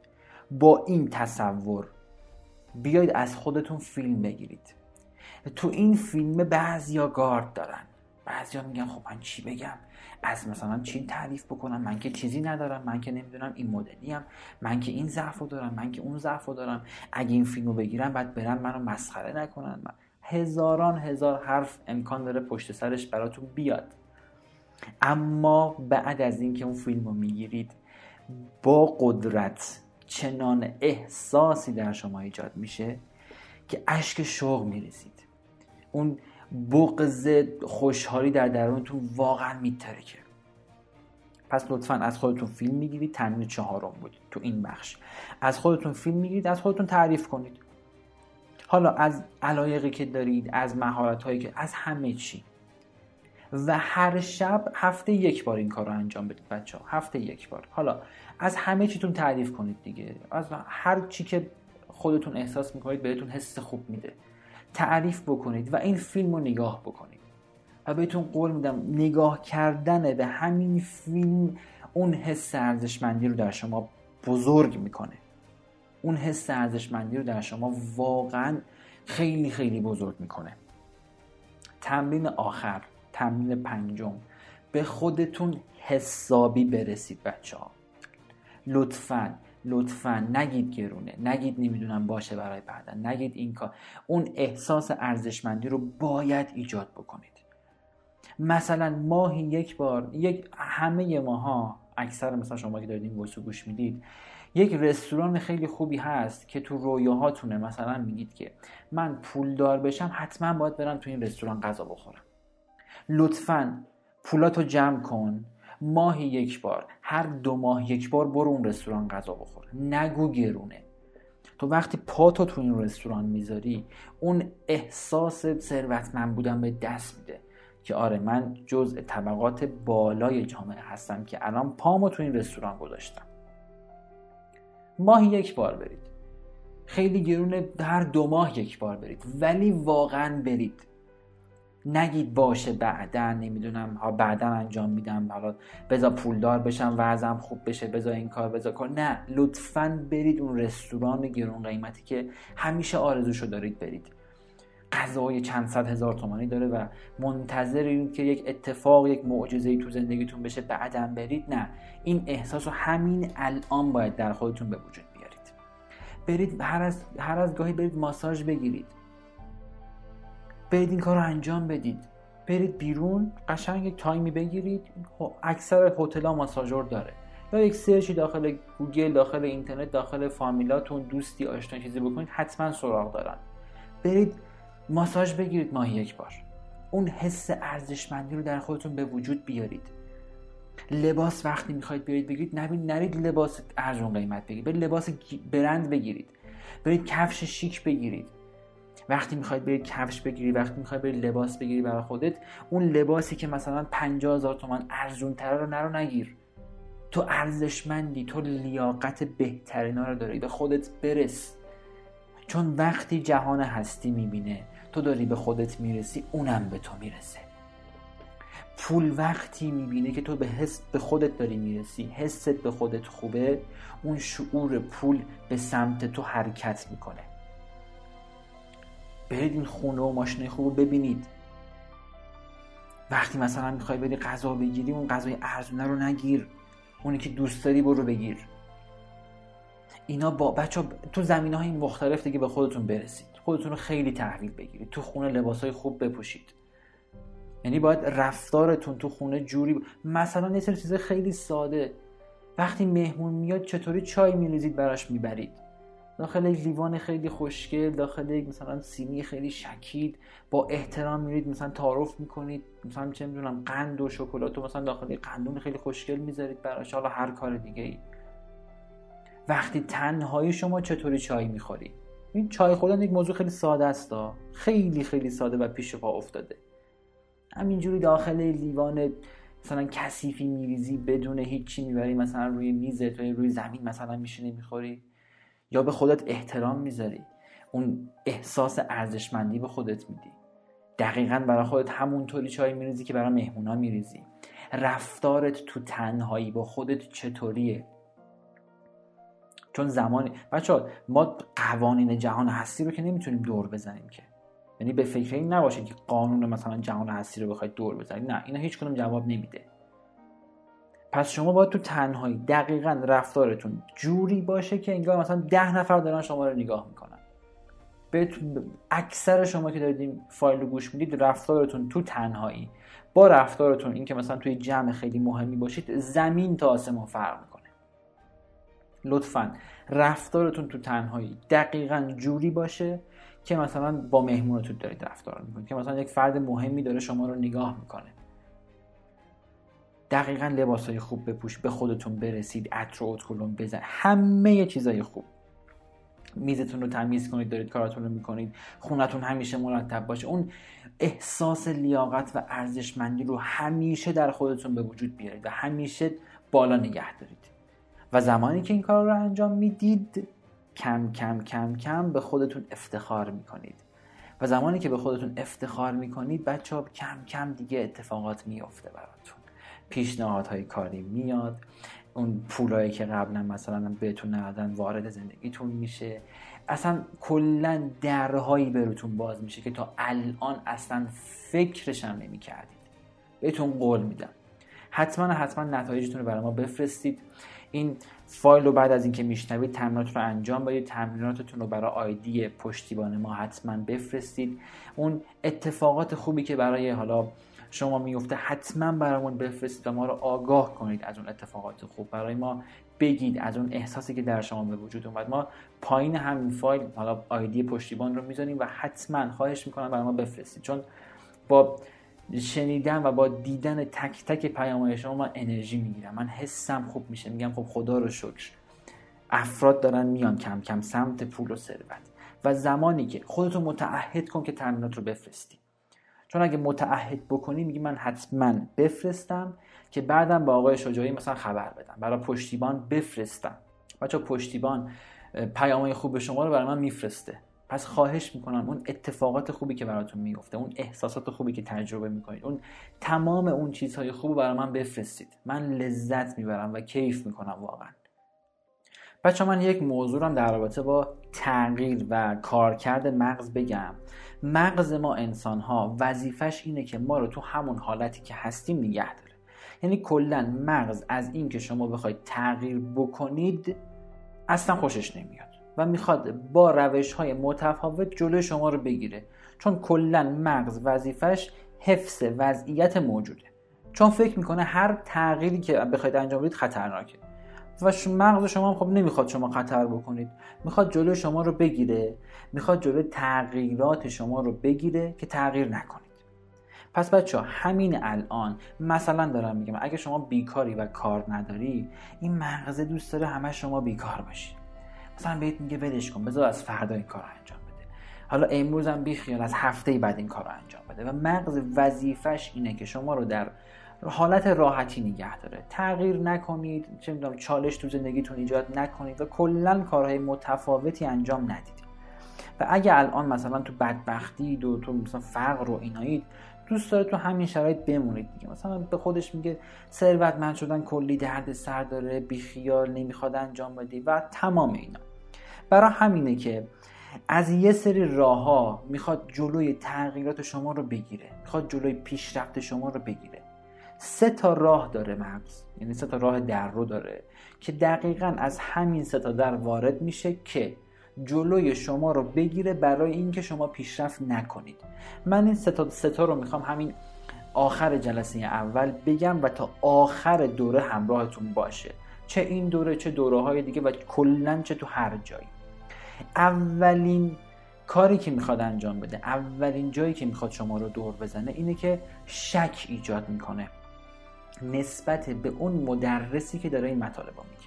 با این تصور بیاید از خودتون فیلم بگیرید. تو این فیلم بعضیا گارد دارن. بعضیا میگن خب من چی بگم؟ از مثلا چین تعریف بکنم من که چیزی ندارم من که نمی‌دونم این مدلی هم من که این ضعف دارم من که اون ضعف دارم. اگه این فیلمو بگیرم بعد برم منو مسخره نکنن. من. هزاران هزار حرف امکان داره پشت سرش براتون بیاد. اما بعد از اینکه اون فیلم رو می‌گیرید با قدرت چنان احساسی در شما ایجاد میشه که اشک شوق میریزید. اون بغض خوشحالی در درونتون واقعا میترکه. پس لطفا از خودتون فیلم می‌گیرید تمرین چهارم بود تو این بخش. از خودتون فیلم می‌گیرید از خودتون تعریف کنید. حالا از علایقی که دارید از مهارت هایی که از همه چی. و هر شب هفته یک بار این کار رو انجام بدید بچه ها هفته یک بار. حالا از همه چیتون تعریف کنید دیگه. از هر چی که خودتون احساس می‌کنید بهتون حس خوب میده. تعریف بکنید و این فیلم رو نگاه بکنید. و بهتون قول میدم نگاه کردن به همین فیلم اون حس ارزشمندی رو در شما بزرگ می‌کنه. اون حس ارزشمندی رو در شما واقعا خیلی خیلی بزرگ می‌کنه. تمرین آخر تمرین پنجم به خودتون حسابی برسید بچه ها لطفا لطفا نگید گرونه نگید نمی‌دونم باشه برای بعدا نگید این کار. اون احساس ارزشمندی رو باید ایجاد بکنید. مثلا ماهی یک بار یک همه ماها اکثر مثلا شما که دارید این ویسو گوش می‌دید یک رستوران خیلی خوبی هست که تو رویاهاتونه. مثلا میگید که من پولدار بشم حتما باید برم تو این رستوران غذا بخورم. لطفا پولاتو جمع کن. ماهی یک بار هر دو ماه یک بار برو اون رستوران غذا بخور. نگو گرونه. تو وقتی پاتو تو این رستوران می‌ذاری اون احساس ثروتمند بودن به دست میده که آره من جزء طبقات بالای جامعه هستم که الان پامو تو این رستوران گذاشتم. ماهی یک بار برید. خیلی گرونه هر دو ماه یک بار برید. ولی واقعا برید. نگید باشه بعدا نمی‌دونم ها بعدا انجام میدم حالا بذار پولدار بشم وضعم خوب بشه بذار این کار بذار کار. نه لطفا برید اون رستوران گرون قیمتی که همیشه آرزوشو دارید برید. غذای چند صد هزار تومانی داره و منتظر که یک اتفاق یک معجزه تو زندگیتون بشه بعدم برید. نه این احساس رو همین الان باید در خودتون به وجود بیارید. برید هر از, هر از گاهی برید ماساژ بگیرید. برید این کار رو انجام بدید. برید بیرون قشنگ یک time ی بگیرید. اکثر هتل ها ماساژور داره. یا یک search ی داخل گوگل داخل اینترنت داخل فامیلاتون دوستی آشنا چیزی بکنید حتما سراغ دارن. برید ماساژ بگیرید ماهی یک بار. اون حس ارزشمندی رو در خودتون به وجود بیارید. لباس وقتی می‌خواید بیارید بگیرید نبید نرید لباس ارزون قیمت بگیرید. برید لباس برند بگیرید. برید کفش شیک بگیرید. وقتی می‌خواید برید کفش بگیری وقتی می‌خواید برید لباس بگیری برای خودت اون لباسی که مثلا 50 هزار تومن ارزون تره رو نرو نگیر. تو ارزشمندی تو لیاقت بهترینا رو داری. به خودت برس. چون وقتی جهان هستی می‌بینه تو داری به خودت می‌رسی اونم به تو می‌رسه. پول وقتی می‌بینه که تو به حس به خودت داری می‌رسی حست به خودت خوبه اون شعور پول به سمت تو حرکت می‌کنه. برید این خونه و ماشین خوب ببینید. وقتی مثلا می‌خوای بری غذا بگیری اون غذای ارزونه رو نگیر. اونی که دوست داری برو بگیر. اینا با بچه تو زمین های مختلف دیگه به خودتون برسید. خودتون رو خیلی تحویل بگیرید. تو خونه لباس های خوب بپوشید. یعنی باید رفتارتون تو خونه جوری مثلا یه سری چیز خیلی ساده. وقتی مهمون میاد چطوری چای میریزید براش می‌برید؟ داخل لیوان خیلی خوشگل داخل یک مثلا سینی خیلی شکید با احترام میرید مثلا تعارف می‌کنید مثلا چه می‌دونم قند و شکلات و مثلا داخل قندون خیلی خوشگل می‌ذارید براش حالا هر کار دیگه ای وقتی تنهایی شما چطوری چای می‌خوری؟ این چای خوردن یک موضوع خیلی ساده است خیلی خیلی ساده و پیش پا افتاده. همینجوری داخل لیوان مثلا کثیفی میریزی بدون هیچی می‌بری مثلا روی میزت روی زمین مثلا میشینی می‌خوری. یا به خودت احترام می‌ذاری. اون احساس ارزشمندی به خودت میدی. دقیقا برای خودت همونطوری چای میریزی که برای مهمونا میریزی. رفتارت تو تنهایی با خودت چطوریه؟ چون زمانی بچه ما قوانین جهان هستی رو که نمی‌تونیم دور بزنیم که. یعنی به فکر این نباشید که قانون مثلا جهان هستی رو بخواید دور بزنید نه اینا هیچ کنم جواب نمیده. پس شما باید تو تنهایی دقیقا رفتارتون جوری باشه که انگار مثلا ده نفر دارن شما رو نگاه می‌کنن. بهتون اکثر شما که دارید فایل رو گوش می‌دید رفتارتون تو تنهایی. با رفتارتون اینکه مثلا توی جمع خیلی مهمی باشید زمین تا آسمون فرق می‌کنه. لطفا رفتارتون تو تنهایی دقیقا جوری باشه که مثلا با مهمونتون دارید رفتار می‌کنید. که مثلا یک فرد مهمی داره شما رو نگاه می‌کنه. دقیقا لباس های خوب بپوش به خودتون برسید عطر و اتکلون بزن. همه چیزای خوب. میزتون رو تمیز کنید دارید کاراتون رو می‌کنید. خونتون همیشه مرتب باشه. اون احساس لیاقت و ارزشمندی رو همیشه در خودتون به وجود بیارید و همیشه بالا نگه دارید. و زمانی که این کار رو انجام می‌دید کم کم کم کم به خودتون افتخار می‌کنید. و زمانی که به خودتون افتخار می‌کنید بچه ها کم کم دیگه اتفاقات میفته براتون. پیشنهادهای کاری میاد. اون پولایی که قبلا مثلا بهتون ندادن وارد زندگیتون میشه. اصلا کلا درهایی بهتون باز میشه که تا الان اصلا فکرش هم نمی کردید بهتون قول میدم. حتما حتما نتایجتون رو برای ما بفرستید. این فایل رو بعد از اینکه میشنوید تمرینات رو انجام بدید. تمریناتتون رو برای آیدی پشتیبان ما حتما بفرستید. اون اتفاقات خوبی که برای حالا شما میفته حتما برامون بفرستید و ما رو آگاه کنید از اون اتفاقات خوب. برای ما بگید از اون احساسی که در شما به وجود اومد. ما پایین همین فایل حالا آیدی پشتیبان رو می‌ذاریم و حتما خواهش می‌کنم برای ما بفرستید. چون با شنیدن و با دیدن تک تک پیام شما من انرژی می‌گیرم. من حسم خوب میشه. میگم خب خدا رو شکر. افراد دارن میان کم کم سمت پول و ثروت. و زمانی که خودتو متعهد کن که تمرینات رو بفرستی چون اگه متعهد بکنی میگی من حتما بفرستم که بعدم با آقای شجاعی مثلا خبر بدم. برای پشتیبان بفرستم. بچه پشتیبان پیامهای خوب شما رو برای من میفرسته. پس خواهش می‌کنم اون اتفاقات خوبی که براتون میفته اون احساسات خوبی که تجربه می‌کنید اون تمام اون چیزهای خوب برای من بفرستید. من لذت می‌برم و کیف می‌کنم واقعا. بچه من یک موضوع هم در رابطه با تغییر و کارکرد مغز بگم. مغز ما انسان ها وظیفش اینه که ما رو تو همون حالتی که هستیم نگه داره. یعنی کلا مغز از این که شما بخواید تغییر بکنید اصلا خوشش نمیاد و می‌خواد با روش های متفاوت جلوی شما رو بگیره. چون کلا مغز وظیفش حفظ وضعیت موجوده. چون فکر می‌کنه هر تغییری که بخواید انجام بدید خطرناکه. و مغز شما هم خب نمی‌خواد شما خطر بکنید. می‌خواد جلوی شما رو بگیره. می‌خواد جلوی تغییرات شما رو بگیره که تغییر نکنید. پس بچه همین الان مثلا دارم میگم اگه شما بیکاری و کار نداری این مغزه دوست داره همه شما بیکار باشی. مثلا بهت میگه ولش کن بذار از فردا این کار انجام بده. حالا امروز هم بیخیال از هفته بعد این کار انجام بده. و مغز وظیفش اینه که شما رو در حالت راحتی نگه داره. تغییر نکنید چه می‌دونم چالش تو زندگیتون ایجاد نکنید و کلا کارهای متفاوتی انجام ندید. و اگه الان مثلا تو بدبختی و تو مثلا فقر و اینایید دوست داره تو همین شرایط بمونید دیگه. مثلا به خودش میگه ثروتمند شدن کلی درد سر داره بیخیال نمی‌خواد انجام بدی و تمام اینا. برای همینه که از یه سری راه ها می‌خواد جلوی تغییرات شما رو بگیره. می‌خواد جلوی پیشرفت شما رو بگیره. سه تا راه داره مغز. یعنی سه تا راه در رو داره که دقیقا از همین سه تا در وارد میشه که جلوی شما رو بگیره برای اینکه شما پیشرفت نکنید. من این سه تا, سه تا رو می‌خوام همین آخر جلسه اول بگم و تا آخر دوره همراهتون باشه. چه این دوره چه دوره های دیگه و کلا چه تو هر جایی. اولین کاری که می‌خواد انجام بده اولین جایی که می‌خواد شما رو دور بزنه اینه که شک ایجاد می‌کنه. نسبت به اون مدرسی که داره این مطالب میگه.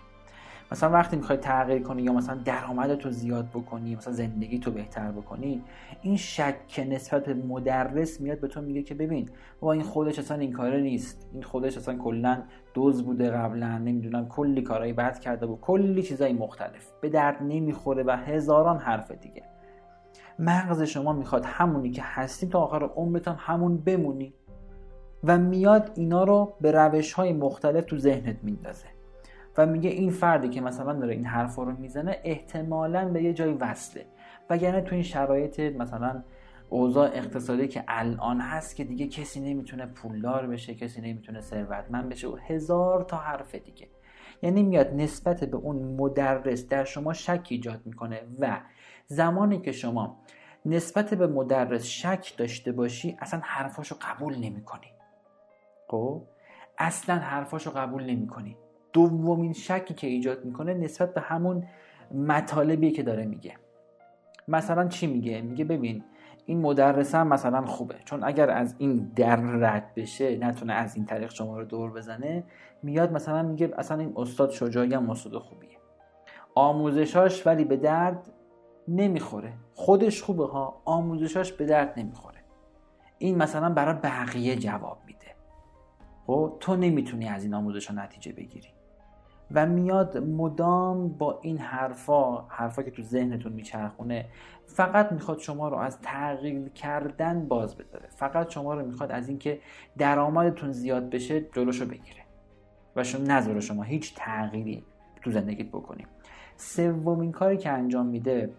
مثلا وقتی می‌خوای تغییر کنی یا مثلا درآمدت رو زیاد بکنی مثلا زندگی تو بهتر بکنی این شک نسبت به مدرس میاد به تو میگه که ببین با این خودش اصلا این کاره نیست. این خودش اصلا کلا دوز بوده قبلا نمی‌دونم کلی کارهای بد کرده و کلی چیزای مختلف. به درد نمی‌خوره و هزاران حرف دیگه. مغز شما می‌خواد همونی که هستی تا آخر عمرتان همون بمونی. و میاد اینا رو به روش های مختلف تو ذهنت میندازه. و میگه این فردی که مثلا داره این حرفا رو می‌زنه احتمالا به یه جای وصله. وگرنه تو این شرایط مثلا اوضاع اقتصادی که الان هست که دیگه کسی نمی‌تونه پولدار بشه کسی نمی‌تونه ثروتمند بشه و هزار تا حرف دیگه. یعنی میاد نسبت به اون مدرس در شما شک ایجاد می‌کنه و زمانی که شما نسبت به مدرس شک داشته باشی اصلا حرفاشو قبول نمی‌کنی. خب؟ اصلا حرفاشو قبول نمی‌کنی. دومین شکی که ایجاد می‌کنه نسبت به همون مطالبی که داره میگه. مثلا چی میگه؟ میگه ببین این مدرسم مثلا خوبه. چون اگر از این در رد بشه نتونه از این طریق شما رو دور بزنه میاد مثلا میگه اصلا این استاد شجاعی هم استاد خوبیه. آموزشاش ولی به درد نمی‌خوره. خودش خوبه ها آموزشاش به درد نمی‌خوره. این مثلا برای بقیه جواب میده. خب تو نمی‌تونی از این آموزش ها نتیجه بگیری. و میاد مدام با این حرفا حرفا که تو ذهنتون میچرخونه فقط می‌خواد شما رو از تغییر کردن باز بداره فقط شما رو می‌خواد از اینکه درآمدتون زیاد بشه جلوشو بگیره. و شما نذاره شما هیچ تغییری تو زندگیت بکنیم سومین کاری که انجام میده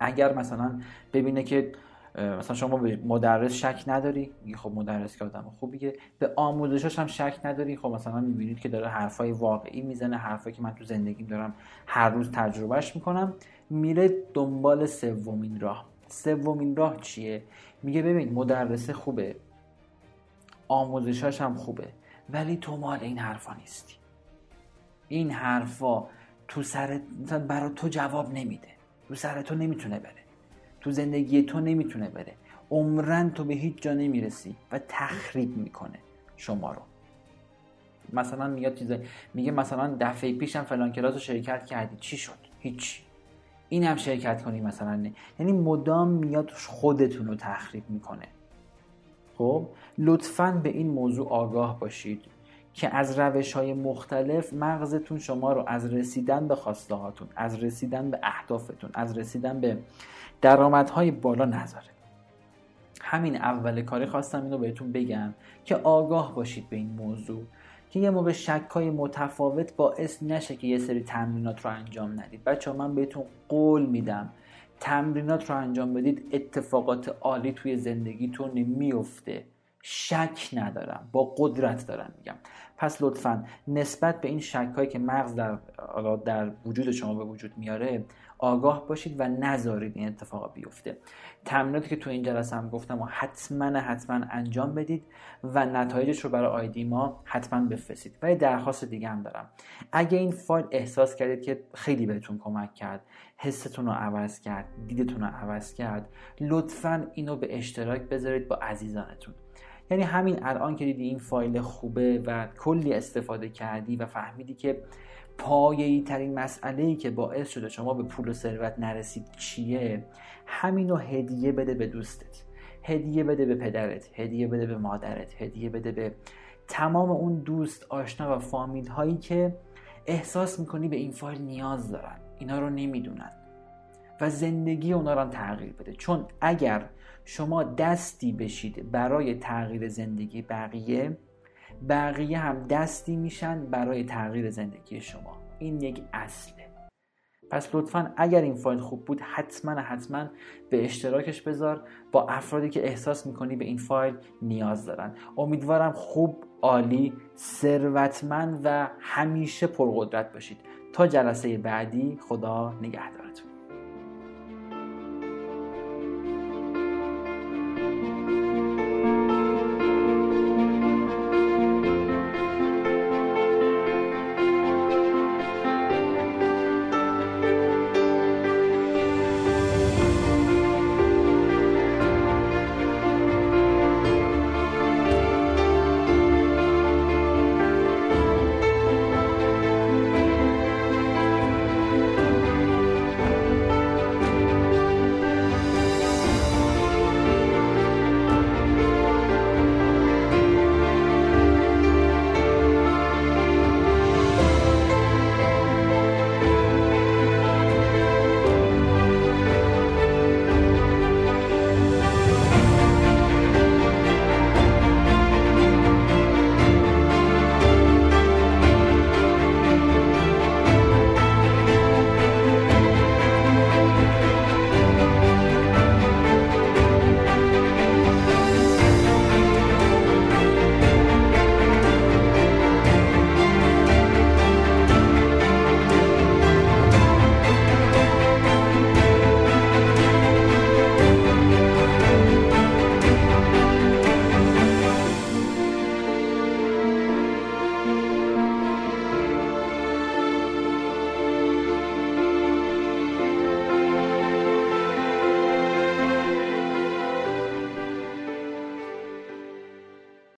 اگر مثلا ببینه که مثلا شما به مدرس شک نداری؟ خب مدرس که آدم خوبیه به آموزشاش هم شک نداری؟ خب مثلا می‌بینید که داره حرفای واقعی می‌زنه حرفایی که من تو زندگیم دارم هر روز تجربهش می‌کنم. میره دنبال سومین راه. سومین راه چیه؟ میگه ببین مدرس خوبه. آموزشاش هم خوبه. ولی تو مال این حرفا نیستی. این حرفا تو سر برای تو جواب نمیده. تو سر تو نمی‌تونه بره. تو زندگی تو نمی‌تونه بره. عمرن تو به هیچ جا نمی‌رسی و تخریب می‌کنه شما رو. مثلا میاد چیزه میگه مثلا دفعه پیشم فلان کلاس رو شرکت کردی. چی شد؟ هیچ. این هم شرکت کنی مثلا. نه یعنی مدام میاد خودتون رو تخریب می‌کنه. خب؟ لطفا به این موضوع آگاه باشید. که از روش های مختلف مغزتون شما رو از رسیدن به خواسته هاتون از رسیدن به اهدافتون از رسیدن به درآمدهای بالا نذاره همین اول کاری خواستم اینو بهتون بگم که آگاه باشید به این موضوع که یه موقع شک های متفاوت باعث نشه که یه سری تمرینات رو انجام ندید. بچه من بهتون قول میدم تمرینات رو انجام بدید اتفاقات عالی توی زندگیتون میفته. شک ندارم. با قدرت دارم میگم. پس لطفا نسبت به این شک هایی که مغز در, در وجود شما به وجود میاره آگاه باشید و نذارید این اتفاق بیفته. تمریناتی که تو این جلسه هم گفتم و حتما حتما انجام بدید و نتایجش رو برای آیدی ما حتما بفرستید. و یه درخواست دیگه هم دارم. اگه این فایل احساس کردید که خیلی بهتون کمک کرد حستون رو عوض کرد دیدتون رو عوض کرد لطفا اینو به اشتراک بذارید با عزیزانتون. یعنی همین الان که دیدی این فایل خوبه و کلی استفاده کردی و فهمیدی که پایه‌ای ترین مسئله ای که باعث شده شما به پول و ثروت نرسید چیه؟ همینو هدیه بده به دوستت. هدیه بده به پدرت. هدیه بده به مادرت. هدیه بده به تمام اون دوست آشنا و فامیل هایی که احساس می‌کنی به این فایل نیاز دارن. اینا رو نمی‌دونن. و زندگی اونا رو تغییر بده. چون اگر شما دستی بشید برای تغییر زندگی بقیه بقیه هم دستی میشن برای تغییر زندگی شما. این یک اصله. پس لطفا اگر این فایل خوب بود حتما حتما به اشتراکش بذار. با افرادی که احساس می‌کنی به این فایل نیاز دارن. امیدوارم خوب عالی ثروتمند و همیشه پرقدرت باشید. تا جلسه بعدی خدا نگهدارتون.